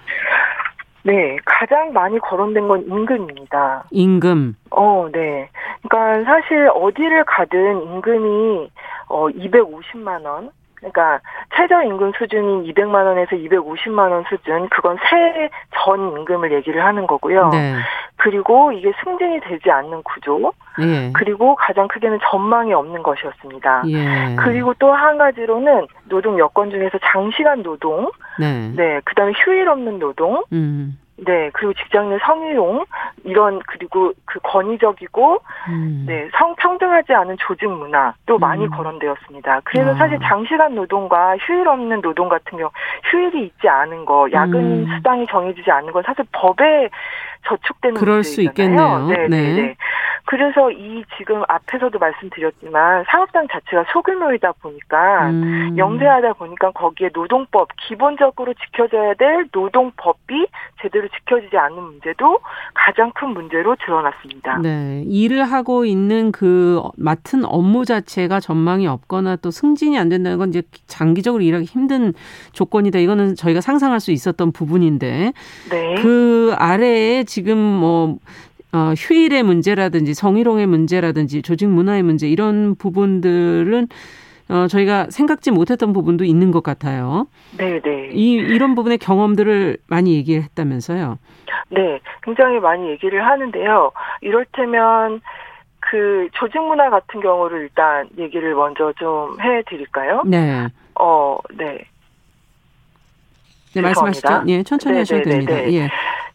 네, 가장 많이 거론된 건 임금입니다. 임금. 어, 네. 그러니까 사실 어디를 가든 임금이 어 250만 원. 그러니까 최저임금 수준이 200만 원에서 250만 원 수준 그건 새전 임금을 얘기를 하는 거고요. 네. 그리고 이게 승진이 되지 않는 구조. 예. 그리고 가장 크게는 전망이 없는 것이었습니다. 예. 그리고 또 한 가지로는 노동 여건 중에서 장시간 노동, 네, 네 그다음에 휴일 없는 노동, 음. 네, 그리고 직장 내 성희롱 이런 그리고 그 권위적이고 음. 네 성평등하지 않은 조직 문화도 음. 많이 거론되었습니다. 그래서 아. 사실 장시간 노동과 휴일 없는 노동 같은 경우 휴일이 있지 않은 거, 야근 음. 수당이 정해지지 않는 건 사실 법에 저축되는 그럴 수 있겠네요. 네, 네, 네, 네. 그래서 이 지금 앞에서도 말씀드렸지만 사업장 자체가 소규모이다 보니까 음. 영세하다 보니까 거기에 노동법 기본적으로 지켜져야 될 노동법이 제대로 지켜지지 않는 문제도 가장 큰 문제로 드러났습니다. 네, 일을 하고 있는 그 맡은 업무 자체가 전망이 없거나 또 승진이 안 된다는 건 이제 장기적으로 일하기 힘든 조건이다. 이거는 저희가 상상할 수 있었던 부분인데 네. 그 아래에 지금 뭐 어, 휴일의 문제라든지 성희롱의 문제라든지 조직 문화의 문제 이런 부분들은 어, 저희가 생각지 못했던 부분도 있는 것 같아요. 네, 네. 이, 이런 부분의 경험들을 많이 얘기를 했다면서요? 네, 굉장히 많이 얘기를 하는데요. 이럴테면 그 조직 문화 같은 경우를 일단 얘기를 먼저 좀 해드릴까요? 네. 어, 네. 네, 말씀하시죠. 예, 천천히 네, 하셔도 네, 네, 됩니다. 네. 예.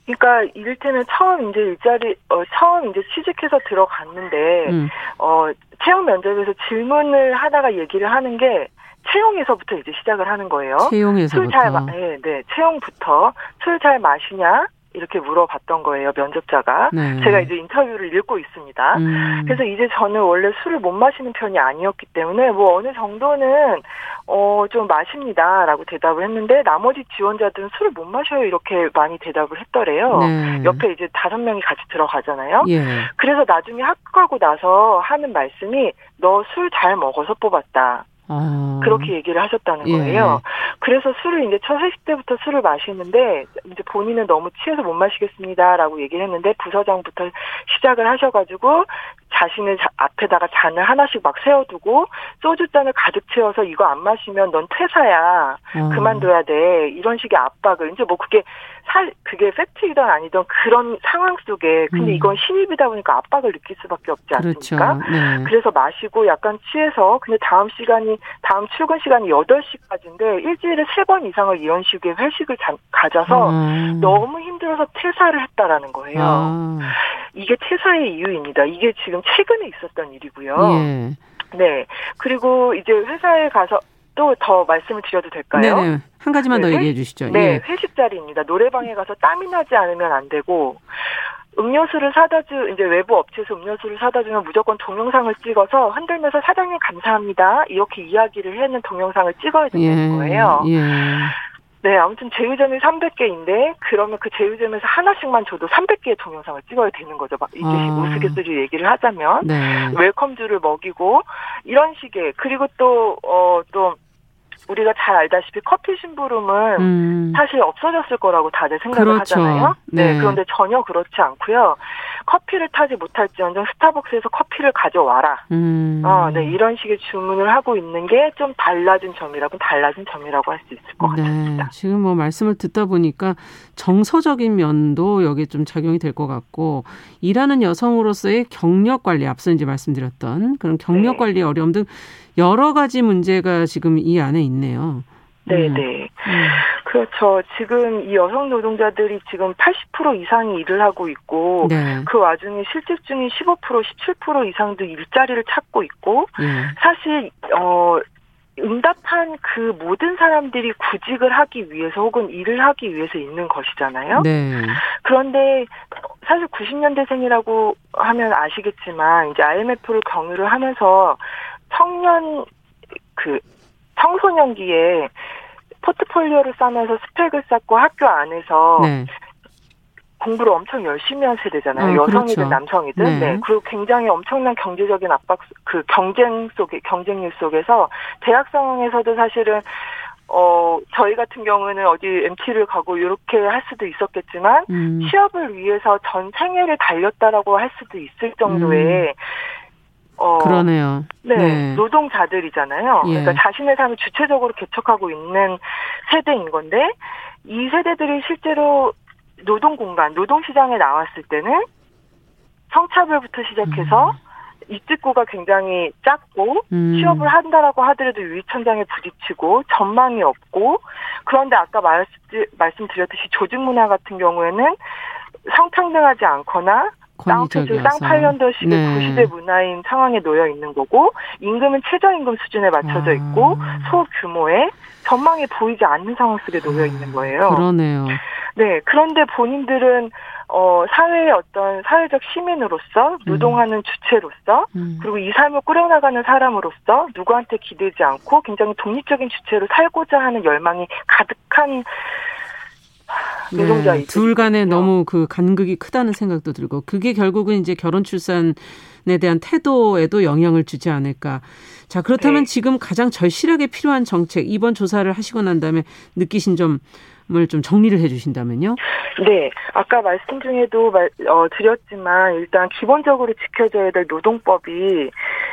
그러니까 이를테면 처음 이제 일자리 어 처음 이제 취직해서 들어갔는데 음. 어 채용 면접에서 질문을 하다가 얘기를 하는 게 채용에서부터 이제 시작을 하는 거예요. 채용에서부터. 술 잘 마, 네, 네. 채용부터 술 잘 마시냐? 이렇게 물어봤던 거예요 면접자가 네. 제가 이제 인터뷰를 읽고 있습니다. 음. 그래서 이제 저는 원래 술을 못 마시는 편이 아니었기 때문에 뭐 어느 정도는 어 좀 마십니다 라고 대답을 했는데 나머지 지원자들은 술을 못 마셔요 이렇게 많이 대답을 했더래요. 네. 옆에 이제 다섯 명이 같이 들어가잖아요. 예. 그래서 나중에 합격하고 나서 하는 말씀이 너 술 잘 먹어서 뽑았다. 아. 그렇게 얘기를 하셨다는 예. 거예요. 그래서 술을 이제 첫 회식 때부터 술을 마시는데 이제 본인은 너무 취해서 못 마시겠습니다라고 얘기를 했는데 부서장부터 시작을 하셔가지고 자신의 앞에다가 잔을 하나씩 막 세워두고 소주 잔을 가득 채워서 이거 안 마시면 넌 퇴사야 음. 그만둬야 돼 이런 식의 압박을 이제 뭐 그게 살 그게 팩트이든 아니든 그런 상황 속에 근데 음. 이건 신입이다 보니까 압박을 느낄 수밖에 없지 그렇죠. 않습니까? 그렇죠. 네. 그래서 마시고 약간 취해서 근데 다음 시간이 다음 출근 시간이 8시까지인데 일주일에 세 번 이상을 이런 식의 회식을 자, 가져서 음. 너무 힘들어서 퇴사를 했다라는 거예요. 아. 이게 퇴사의 이유입니다. 이게 지금 최근에 있었던 일이고요. 예. 네. 그리고 이제 회사에 가서 또 더 말씀을 드려도 될까요? 네네. 한 가지만 네, 더 얘기해 주시죠. 네, 예. 회식 자리입니다. 노래방에 가서 땀이 나지 않으면 안 되고 음료수를 사다 주 이제 외부 업체에서 음료수를 사다 주면 무조건 동영상을 찍어서 흔들면서 사장님 감사합니다 이렇게 이야기를 해는 동영상을 찍어야 되는 예, 거예요. 예. 네, 아무튼 제휴점이 300개인데 그러면 그 제휴점에서 하나씩만 줘도 300개의 동영상을 찍어야 되는 거죠. 막 이게 아. 우스갯소리 얘기를 하자면 네. 웰컴주를 먹이고 이런 식의 그리고 또어또 어, 또 우리가 잘 알다시피 커피 심부름은 음. 사실 없어졌을 거라고 다들 생각을 그렇죠. 하잖아요. 네. 네. 그런데 전혀 그렇지 않고요. 커피를 타지 못할지언정 스타벅스에서 커피를 가져와라. 음. 어, 네, 이런 식의 주문을 하고 있는 게 좀 달라진 점이라고 달라진 점이라고 할 수 있을 것 네. 같습니다. 지금 뭐 말씀을 듣다 보니까 정서적인 면도 여기에 좀 작용이 될 것 같고 일하는 여성으로서의 경력 관리 앞서 이제 말씀드렸던 그런 경력 네. 관리 어려움 등 여러 가지 문제가 지금 이 안에 있네요. 네네. 음. 네. 음. 그렇죠. 지금 이 여성 노동자들이 지금 80% 이상이 일을 하고 있고 네. 그 와중에 실직 중인 15% 17% 이상도 일자리를 찾고 있고 네. 사실 어 응답한 그 모든 사람들이 구직을 하기 위해서 혹은 일을 하기 위해서 있는 것이잖아요. 네. 그런데 사실 90년대생이라고 하면 아시겠지만 이제 IMF를 경유를 하면서 청년 그 청소년기에 포트폴리오를 쌓면서 스펙을 쌓고 학교 안에서 네. 공부를 엄청 열심히 한 세대잖아요. 어, 여성이든 그렇죠. 남성이든. 네. 네. 그리고 굉장히 엄청난 경제적인 압박, 그 경쟁 속에, 경쟁률 속에서 대학 상황에서도 사실은 어, 저희 같은 경우는 어디 MT를 가고 이렇게 할 수도 있었겠지만, 음. 취업을 위해서 전 생애를 달렸다라고 할 수도 있을 정도의 음. 어, 그러네요. 네, 네. 노동자들이잖아요. 예. 그러니까 자신의 삶을 주체적으로 개척하고 있는 세대인 건데 이 세대들이 실제로 노동 공간, 노동 시장에 나왔을 때는 성차별부터 시작해서 음. 입직구가 굉장히 작고 음. 취업을 한다라고 하더라도 유리천장에 부딪히고 전망이 없고 그런데 아까 말씀, 말씀드렸듯이 조직 문화 같은 경우에는 성평등하지 않거나 쌍투주 쌍팔년도식의 네. 구시대 문화인 상황에 놓여 있는 거고 임금은 최저임금 수준에 맞춰져 아. 있고 아. 소규모의 전망이 보이지 않는 상황 속에 놓여 있는 거예요. 그러네요. 네, 그런데 본인들은 어 사회의 어떤 사회적 시민으로서 노동하는 음. 주체로서 음. 그리고 이 삶을 꾸려나가는 사람으로서 누구한테 기대지 않고 굉장히 독립적인 주체로 살고자 하는 열망이 가득한 노동자 네, 둘 간에 너무 그 간극이 크다는 생각도 들고 그게 결국은 이제 결혼 출산에 대한 태도에도 영향을 주지 않을까. 자 그렇다면 네. 지금 가장 절실하게 필요한 정책 이번 조사를 하시고 난 다음에 느끼신 점. 을좀 정리를 해주신다면요? 네, 아까 말씀 중에도 말, 어, 드렸지만 일단 기본적으로 지켜져야 될 노동법이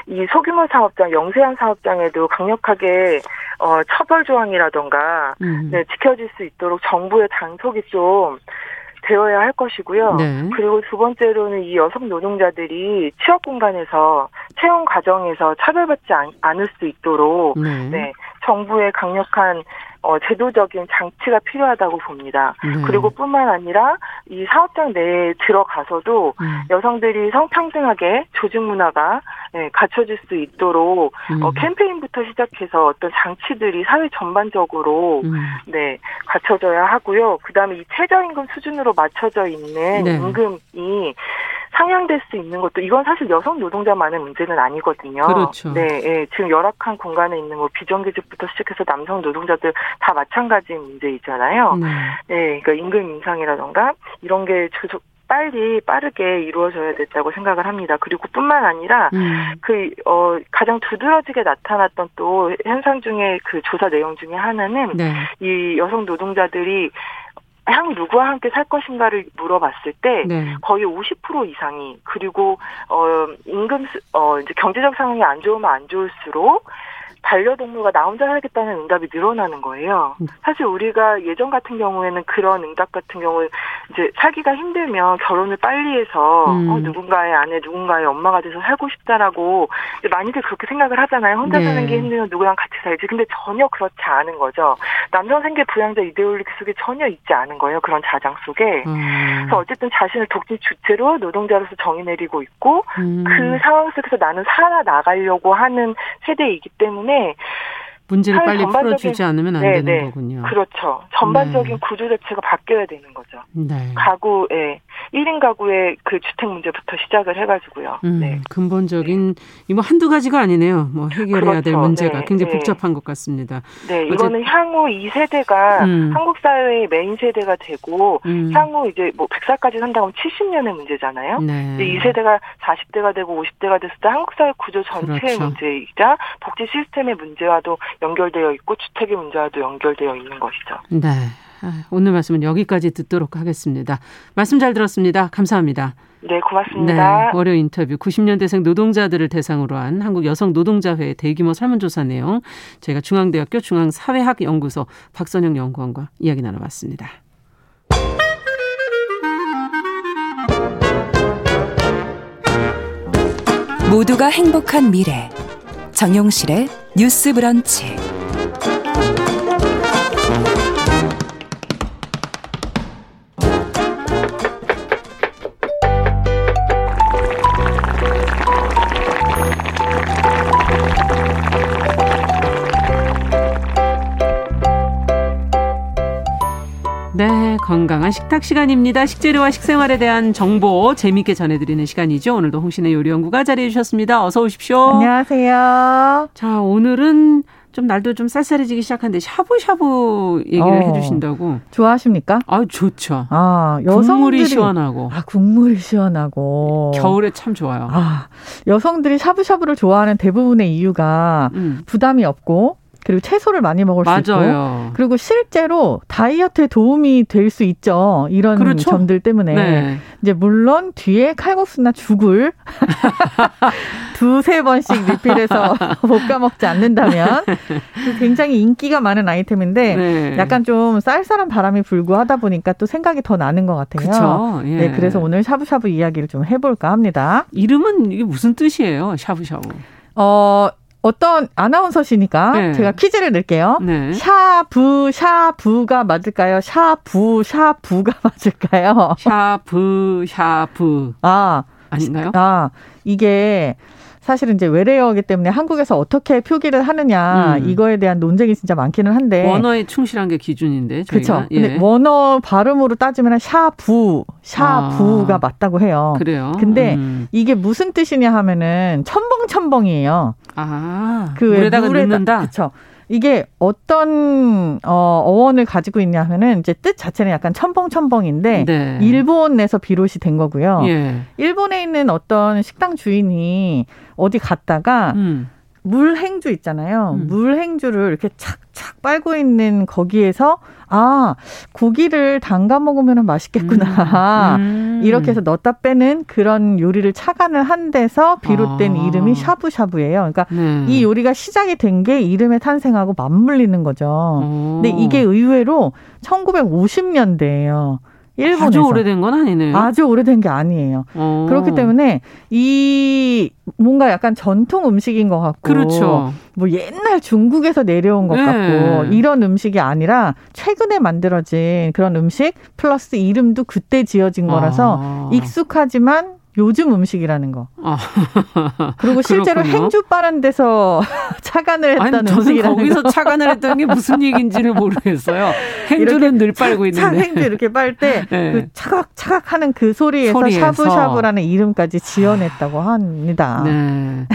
이 소규모 사업장, 영세한 사업장에도 강력하게 어, 처벌 조항이라던가 음. 네, 지켜질 수 있도록 정부의 단속이 좀 되어야 할 것이고요. 네. 그리고 두 번째로는 이 여성 노동자들이 취업 공간에서 채용 과정에서 차별받지 않, 않을 수 있도록 네. 네 정부의 강력한 어, 제도적인 장치가 필요하다고 봅니다. 네. 그리고 뿐만 아니라 이 사업장 내에 들어가서도 음. 여성들이 성평등하게 조직 문화가 네, 갖춰질 수 있도록 어, 음. 어, 캠페인부터 시작해서 어떤 장치들이 사회 전반적으로 음. 네 갖춰져야 하고요. 그다음에 이 최저임금 수준으로 맞춰져 있는 네. 임금이 상향될 수 있는 것도 이건 사실 여성 노동자만의 문제는 아니거든요. 그렇죠. 네, 예, 지금 열악한 공간에 있는 뭐 비정규직부터 시작해서 남성 노동자들 다 마찬가지 문제이잖아요. 네. 네, 그러니까 임금 인상이라던가 이런 게 조속 빨리 빠르게 이루어져야 된다고 생각을 합니다. 그리고 뿐만 아니라 음. 그 어, 가장 두드러지게 나타났던 또 현상 중에 그 조사 내용 중에 하나는 네. 이 여성 노동자들이 향후 누구와 함께 살 것인가를 물어봤을 때 네. 거의 50% 이상이 그리고 어 임금 어 이제 경제적 상황이 안 좋으면 안 좋을수록 반려동물과 나 혼자 살겠다는 응답이 늘어나는 거예요. 음. 사실 우리가 예전 같은 경우에는 그런 응답 같은 경우 이제 살기가 힘들면 결혼을 빨리 해서 음. 어, 누군가의 아내, 누군가의 엄마가 돼서 살고 싶다라고 많이들 그렇게 생각을 하잖아요. 혼자 네. 사는 게 힘들면 누구랑 같이 살지. 근데 전혀 그렇지 않은 거죠. 남성 생계 부양자 이데올리 속에 전혀 있지 않은 거예요. 그런 자장 속에. 음. 그래서 어쨌든 자신을 독립 주체로 노동자로서 정의 내리고 있고 음. 그 상황 속에서 나는 살아 나가려고 하는 세대이기 때문에 때문에 문제를 빨리 풀어주지 않으면 안 네네, 되는 거군요. 그렇죠. 전반적인 네. 구조 자체가 바뀌어야 되는 거죠. 네. 가구에 1인 가구의 그 주택 문제부터 시작을 해가지고요. 음, 네. 근본적인 이뭐 한두 가지가 아니네요. 뭐 해결해야 그렇죠. 될 문제가 네. 굉장히 네. 복잡한 것 같습니다. 네, 이거는 향후 2세대가 음. 한국 사회의 메인 세대가 되고 음. 향후 이제 뭐 100살까지 산다면 70년의 문제잖아요. 네. 이제 2세대가 40대가 되고 50대가 됐을 때 한국 사회 구조 전체의 그렇죠. 문제이자 복지 시스템의 문제와도 연결되어 있고 주택의 문제와도 연결되어 있는 것이죠. 네. 아, 오늘 말씀은 여기까지 듣도록 하겠습니다. 말씀 잘 들었습니다. 감사합니다. 네, 고맙습니다. 네, 월요 인터뷰 90년대생 노동자들을 대상으로 한 한국 여성 노동자회 대규모 설문조사 내용 저희가 중앙대학교 중앙사회학연구소 박선영 연구원과 이야기 나눠봤습니다. 모두가 행복한 미래 정용실의 뉴스 브런치 건강한 식탁 시간입니다. 식재료와 식생활에 대한 정보 재미있게 전해드리는 시간이죠. 오늘도 홍신의 요리연구가 자리해 주셨습니다. 어서 오십시오. 안녕하세요. 자, 오늘은 좀 날도 좀 쌀쌀해지기 시작한데 샤브샤브 얘기를 어, 해주신다고. 좋아하십니까? 아 좋죠. 아 여성들이 국물이 시원하고. 아 국물이 시원하고. 겨울에 참 좋아요. 아 여성들이 샤브샤브를 좋아하는 대부분의 이유가 음. 부담이 없고 그리고 채소를 많이 먹을 맞아요. 수 있고 그리고 실제로 다이어트에 도움이 될 수 있죠. 이런 그렇죠? 점들 때문에 네. 이제 물론 뒤에 칼국수나 죽을 두세 번씩 리필해서 볶아 먹지 않는다면 굉장히 인기가 많은 아이템인데 네. 약간 좀 쌀쌀한 바람이 불고 하다 보니까 또 생각이 더 나는 것 같아요. 예. 네, 그래서 오늘 샤브샤브 이야기를 좀 해볼까 합니다. 이름은 이게 무슨 뜻이에요? 샤브샤브. 어, 어떤 아나운서시니까 네. 제가 퀴즈를 낼게요. 네. 샤브 샤브가 맞을까요? 샤브 샤브가 맞을까요? 샤브 샤브. 아 아닌가요? 아 이게 사실은 이제 외래어이기 때문에 한국에서 어떻게 표기를 하느냐 음. 이거에 대한 논쟁이 진짜 많기는 한데 원어에 충실한 게 기준인데 그렇죠. 예. 근데 원어 발음으로 따지면 샤부 샤부가 아. 맞다고 해요. 그래요. 근데 음. 이게 무슨 뜻이냐 하면은 첨벙첨벙이에요. 아, 그 물에다가 물에다, 넣는다. 그렇죠. 이게 어떤 어, 어원을 가지고 있냐 하면은 이제 뜻 자체는 약간 첨벙첨벙인데 네. 일본에서 비롯이 된 거고요. 예. 일본에 있는 어떤 식당 주인이 어디 갔다가 음. 물행주 있잖아요. 음. 물행주를 이렇게 착착 빨고 있는 거기에서 아 고기를 담가 먹으면 맛있겠구나 음. 음. 이렇게 해서 넣었다 빼는 그런 요리를 착안을 한 데서 비롯된 아. 이름이 샤브샤브예요. 그러니까 네. 이 요리가 시작이 된 게 이름의 탄생하고 맞물리는 거죠. 오. 근데 이게 의외로 1950년대예요. 일본에서. 아주 오래된 건 아니네요. 아주 오래된 게 아니에요. 오. 어. 그렇기 때문에 이 뭔가 약간 전통 음식인 것 같고, 그렇죠. 뭐 옛날 중국에서 내려온 것 네. 같고 이런 음식이 아니라 최근에 만들어진 그런 음식 플러스 이름도 그때 지어진 거라서 아. 익숙하지만 요즘 음식이라는 거. 아. 그리고 실제로 그렇군요. 행주 빠른 데서 차관을 했다는 아니, 음식이라는 거기서 차관을 했다는 게 무슨 얘기인지를 모르겠어요. 행주는 늘 빨고 있는데. 행주 이렇게 빨때 네. 그 차각 차각 하는 그 소리에서, 소리에서, 샤브샤브라는 이름까지 지어냈다고 합니다. 네.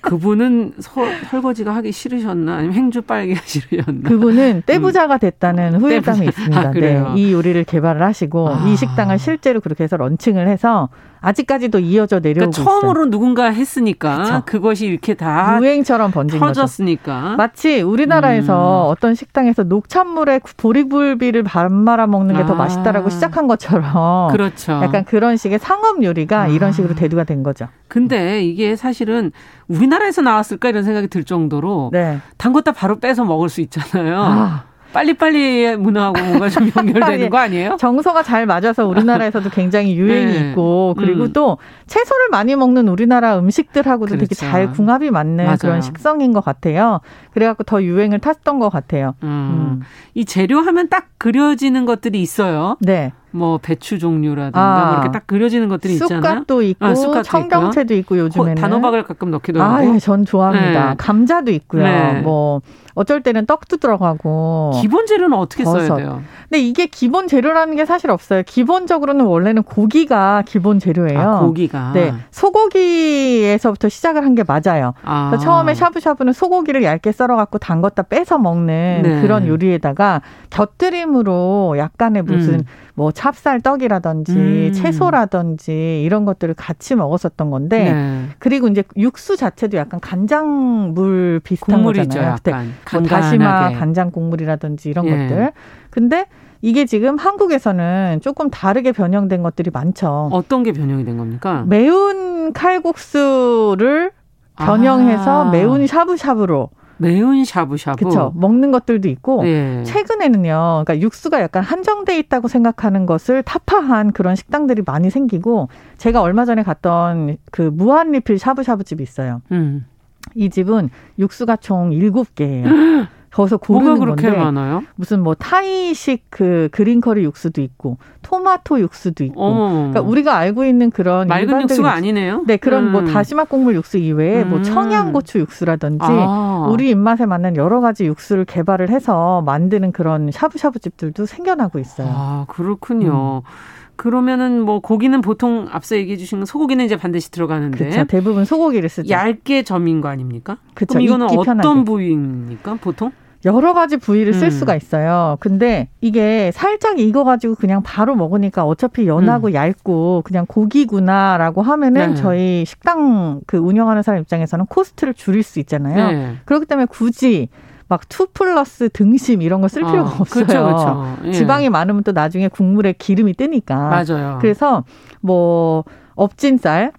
그분은 서, 설거지가 하기 싫으셨나 아니면 행주 빨기가 싫으셨나? 그분은 떼부자가 됐다는 음. 후일담이 떼부자. 있습니다. 아, 네. 이 요리를 개발을 하시고 아. 이 식당을 실제로 그렇게 해서 런칭을 해서 아직까지도 이어져 내려오고 그러니까 처음으로 있어요. 누군가 했으니까 그쵸. 그것이 이렇게 다 유행처럼 번진 터졌으니까 거죠. 마치 우리나라에서 음. 어떤 식당에서 녹찬물에 보리굴비를 반 말아 먹는 게더 아. 맛있다라고 시작한 것처럼 그렇죠. 약간 그런 식의 상업 요리가 아. 이런 식으로 대두가 된 거죠. 근데 이게 사실은 우리나라에서 나왔을까 이런 생각이 들 정도로 네. 담궜다 바로 빼서 먹을 수 있잖아요. 아. 빨리빨리 문화하고 뭔가 좀 연결되는 거 아니에요? 정서가 잘 맞아서 우리나라에서도 굉장히 유행이 네. 있고 그리고 음. 또 채소를 많이 먹는 우리나라 음식들하고도 그렇죠. 되게 잘 궁합이 맞는 맞아요. 그런 식성인 것 같아요. 그래갖고 더 유행을 탔던 것 같아요. 음. 음. 이 재료 하면 딱 그려지는 것들이 있어요. 네. 뭐 배추 종류라든가 아, 뭐 이렇게 딱 그려지는 것들이 있잖아요. 쑥갓도 있고 아, 쑥갓도 청경채도 있고 요즘에는 단호박을 가끔 넣기도 아, 하고. 아, 전 좋아합니다. 네. 감자도 있고요. 네. 뭐 어쩔 때는 떡도 들어가고. 기본 재료는 어떻게 버섯. 써야 돼요? 근데 이게 기본 재료라는 게 사실 없어요. 기본적으로는 원래는 고기가 기본 재료예요. 아, 고기가. 네. 소고기에서부터 시작을 한 게 맞아요. 아. 처음에 샤브샤브는 소고기를 얇게 썰어 갖고 담궜다 빼서 먹는 네. 그런 요리에다가 곁들임으로 약간의 무슨 음. 뭐 찹쌀 떡이라든지 음. 채소라든지 이런 것들을 같이 먹었었던 건데 네. 그리고 이제 육수 자체도 약간 간장물 비슷한 국물이죠, 거잖아요. 약간 뭐 다시마 간장 국물이라든지 이런 예. 것들. 근데 이게 지금 한국에서는 조금 다르게 변형된 것들이 많죠. 어떤 게 변형이 된 겁니까? 매운 칼국수를 변형해서 아. 매운 샤브샤브로 매운 샤브샤브. 그렇죠. 먹는 것들도 있고 네. 최근에는요. 그러니까 육수가 약간 한정돼 있다고 생각하는 것을 타파한 그런 식당들이 많이 생기고 제가 얼마 전에 갔던 그 무한 리필 샤브샤브 집이 있어요. 음. 이 집은 육수가 총 7개예요. 거기서 고르는 그렇게 건데 많아요? 무슨 뭐 타이식 그 green curry 육수도 있고 토마토 육수도 있고 어머. 그러니까 우리가 알고 있는 그런 맑은 육수가 아니네요. 네 그런 뭐 음. 뭐 다시마 국물 육수 이외에 뭐 음. 뭐 청양고추 육수라든지 아. 우리 입맛에 맞는 여러 가지 육수를 개발을 해서 만드는 그런 샤브샤브 집들도 생겨나고 있어요. 아 그렇군요. 음. 그러면은 뭐 고기는 보통 앞서 얘기해 주신 소고기는 이제 반드시 들어가는데 그쵸, 대부분 소고기를 쓰죠. 얇게 점인 거 아닙니까? 그쵸, 그럼 이거는 어떤 편하게. 부위입니까? 보통? 여러 가지 부위를 쓸 음. 수가 있어요. 근데 이게 살짝 익어가지고 그냥 바로 먹으니까 어차피 연하고 음. 얇고 그냥 고기구나라고 하면은 네. 저희 식당 그 운영하는 사람 입장에서는 코스트를 줄일 수 있잖아요. 네. 그렇기 때문에 굳이 막2 플러스 등심 이런 거 쓸 필요가 어, 없어요. 그렇죠, 그렇죠. 예. 지방이 많으면 또 나중에 국물에 기름이 뜨니까. 맞아요. 그래서 뭐 업진살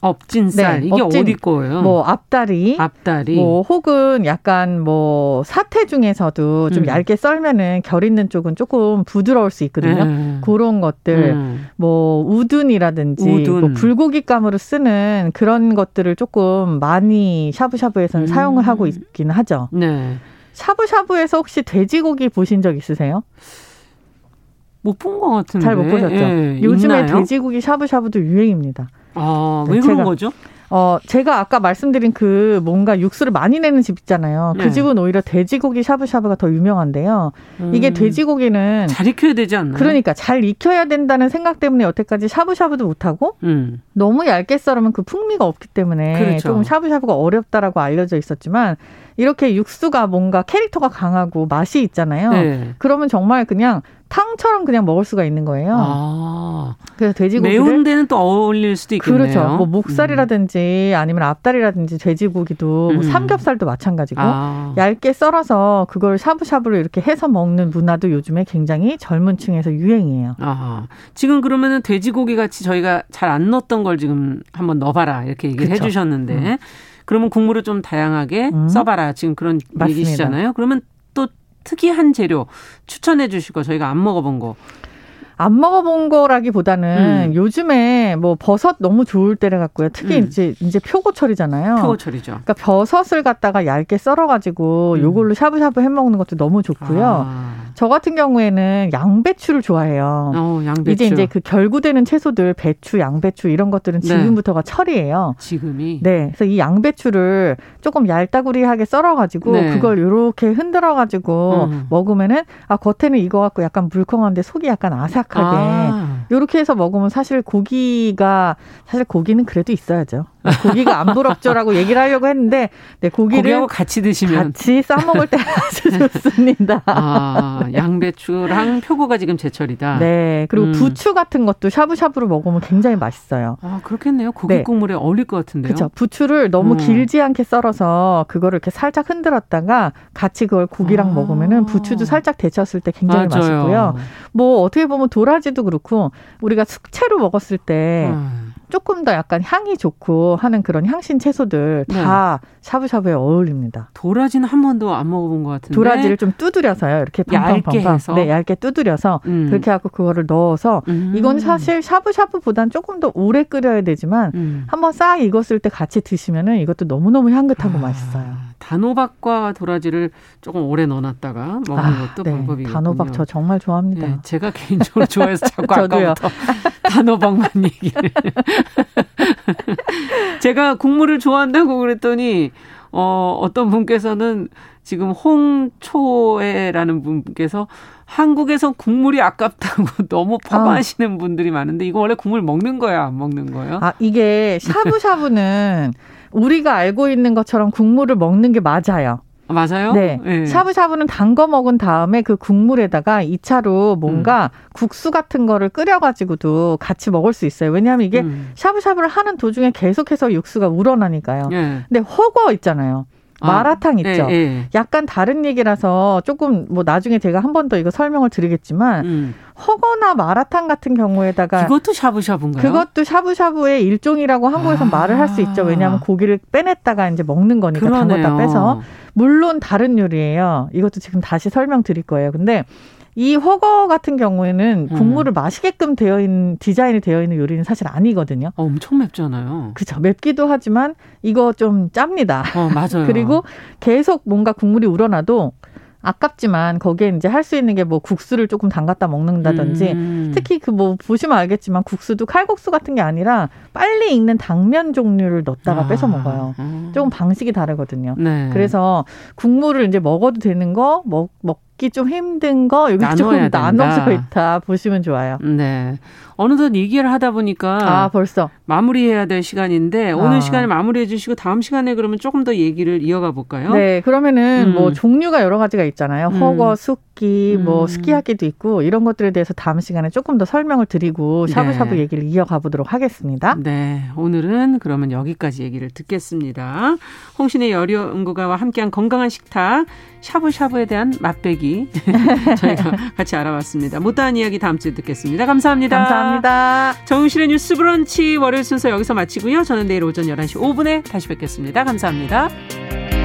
업진살 네, 이게 업진, 어디 거예요? 뭐 앞다리, 앞다리, 뭐 혹은 약간 뭐 사태 중에서도 좀 음. 얇게 썰면은 결 있는 쪽은 조금 부드러울 수 있거든요. 음. 그런 것들, 음. 뭐 우둔이라든지 우둔. 뭐 불고기감으로 쓰는 그런 것들을 조금 많이 샤브샤브에서는 사용을 하고 음. 있기는 하죠. 네. 샤브샤브에서 혹시 돼지고기 보신 적 있으세요? 못 본 것 같은데. 잘 못 보셨죠? 예, 요즘에 있나요? 돼지고기 샤브샤브도 유행입니다. 아, 왜 네, 그런 거죠? 어, 제가 아까 말씀드린 그 뭔가 육수를 많이 내는 집 있잖아요. 그 네. 집은 오히려 돼지고기 샤브샤브가 더 유명한데요. 음. 이게 돼지고기는 잘 익혀야 되지 않나요? 그러니까 잘 익혀야 된다는 생각 때문에 여태까지 샤브샤브도 못 하고 음. 너무 얇게 썰으면 그 풍미가 없기 때문에 그렇죠. 조금 샤브샤브가 어렵다라고 알려져 있었지만 이렇게 육수가 뭔가 캐릭터가 강하고 맛이 있잖아요. 네. 그러면 정말 그냥 탕처럼 그냥 먹을 수가 있는 거예요. 아. 그래서 돼지고기를 매운 데는 또 어울릴 수도 있겠네요. 그렇죠. 뭐 목살이라든지 음. 아니면 앞다리라든지 돼지고기도 뭐 음. 뭐 삼겹살도 마찬가지고 아. 얇게 썰어서 그걸 샤브샤브로 이렇게 해서 먹는 문화도 요즘에 굉장히 젊은 층에서 유행이에요. 아. 지금 그러면은 돼지고기 같이 저희가 잘 안 넣었던 걸 지금 한번 넣어봐라 이렇게 얘기를 그렇죠. 해주셨는데 음. 그러면 국물을 좀 다양하게 음. 써봐라 지금 그런 맞습니다. 얘기시잖아요. 그러면 특이한 재료 추천해 주시고 저희가 안 먹어본 거. 안 먹어본 거라기보다는 음. 요즘에 뭐 버섯 너무 좋을 때를 같고요. 특히 음. 이제 이제 표고철이잖아요. 표고철이죠. 그러니까 버섯을 갖다가 얇게 썰어가지고 음. 요걸로 샤브샤브 해 먹는 것도 너무 좋고요. 아. 저 같은 경우에는 양배추를 좋아해요. 어, 양배추. 이제 이제 그 결구되는 채소들 배추, 양배추 이런 것들은 네. 지금부터가 네. 철이에요. 지금이. 네. 그래서 이 양배추를 조금 얄따구리하게 썰어가지고 네. 그걸 요렇게 흔들어가지고 음. 먹으면은 아 겉에는 이거 갖고 약간 물컹한데 속이 약간 아삭 하게 아. 이렇게 해서 먹으면 사실 고기가 사실 고기는 그래도 있어야죠. 고기가 안 부럽죠라고 얘기를 하려고 했는데 네, 고기를 같이 드시면 같이 싸 먹을 때 아주 좋습니다. 아, 양배추랑 표고가 지금 제철이다. 네. 그리고 음. 부추 같은 것도 샤브샤브로 먹으면 굉장히 맛있어요. 아, 그렇겠네요. 고기 네. 국물에 어울릴 것 같은데요. 그렇죠. 부추를 너무 음. 길지 않게 썰어서 그거를 이렇게 살짝 흔들었다가 같이 그걸 고기랑 아. 먹으면은 부추도 살짝 데쳤을 때 굉장히 맞아요. 맛있고요. 뭐 어떻게 보면 도 라지도 그렇고 우리가 숙채로 먹었을 때 음. 조금 더 약간 향이 좋고 하는 그런 향신 채소들 네. 다 샤브샤브에 어울립니다. 도라지는 한 번도 안 먹어본 것 같은데. 도라지를 좀 두드려서요. 이렇게 얇게 해서. 네, 얇게 두드려서 음. 그렇게 하고 그거를 넣어서 음. 이건 사실 샤브샤브보단 조금 더 오래 끓여야 되지만 음. 한번 싹 익었을 때 같이 드시면은 이것도 너무너무 향긋하고 아. 맛있어요. 단호박과 도라지를 조금 오래 넣어놨다가 먹는 아, 것도 네. 방법이거든요. 단호박 저 정말 좋아합니다. 네, 제가 개인적으로 좋아해서 자꾸 아까부터 단호박만 얘기를. 제가 국물을 좋아한다고 그랬더니 어, 어떤 분께서는 지금 홍초에라는 분께서 한국에선 국물이 아깝다고 너무 퍼마하시는 아. 분들이 많은데 이거 원래 국물 먹는 거야 안 먹는 거예요? 아 이게 샤브샤브는 우리가 알고 있는 것처럼 국물을 먹는 게 맞아요. 맞아요? 네. 네. 샤브샤브는 단거 먹은 다음에 그 국물에다가 2차로 뭔가 음. 국수 같은 거를 끓여가지고도 같이 먹을 수 있어요. 왜냐하면 이게 음. 샤브샤브를 하는 도중에 계속해서 육수가 우러나니까요. 네. 근데 허거 있잖아요. 아, 마라탕 아, 있죠. 예, 예. 약간 다른 얘기라서 조금 뭐 나중에 제가 한 번 더 이거 설명을 드리겠지만 음. 허거나 마라탕 같은 경우에다가 그것도 샤브샤브인가요? 그것도 샤브샤브의 일종이라고 한국에서 아. 말을 할 수 있죠. 왜냐하면 고기를 빼냈다가 이제 먹는 거니까 담궜다 빼서 물론 다른 요리예요. 이것도 지금 다시 설명드릴 거예요. 근데 이 허거 같은 경우에는 음. 국물을 음. 마시게끔 되어 있는 디자인이 되어 있는 요리는 사실 아니거든요. 어, 엄청 맵잖아요. 그렇죠. 맵기도 하지만 이거 좀 짭니다. 어, 맞아요. 그리고 계속 뭔가 국물이 우러나도 아깝지만 거기에 이제 할 수 있는 게 뭐 국수를 조금 담갔다 먹는다든지 음. 특히 그 뭐 보시면 알겠지만 국수도 칼국수 같은 게 아니라 빨리 익는 당면 종류를 넣었다가 아. 뺏어 먹어요. 음. 조금 방식이 다르거든요. 네. 그래서 국물을 이제 먹어도 되는 거 먹, 먹 먹기 좀 힘든 거 여기 조금 나눠져 있다 보시면 좋아요. 네. 어느덧 얘기를 하다 보니까 아 벌써 마무리해야 될 시간인데 오늘 아. 시간에 마무리해 주시고 다음 시간에 그러면 조금 더 얘기를 이어가 볼까요? 네, 그러면은 음. 뭐 종류가 여러 가지가 있잖아요. 음. 허거, 숙기, 뭐 음. 스키야끼도 있고 이런 것들에 대해서 다음 시간에 조금 더 설명을 드리고 샤브샤브 네. 얘기를 이어가 보도록 하겠습니다. 네, 오늘은 그러면 여기까지 얘기를 듣겠습니다. 홍신의 여려 연구가와 함께한 건강한 식탁 샤브샤브에 대한 맛배기 저희가 같이 알아봤습니다. 못다한 이야기 다음 주에 듣겠습니다. 감사합니다. 감사합니다. 정우실의 뉴스 브런치 월요일 순서 여기서 마치고요. 저는 내일 오전 11시 5분에 다시 뵙겠습니다. 감사합니다.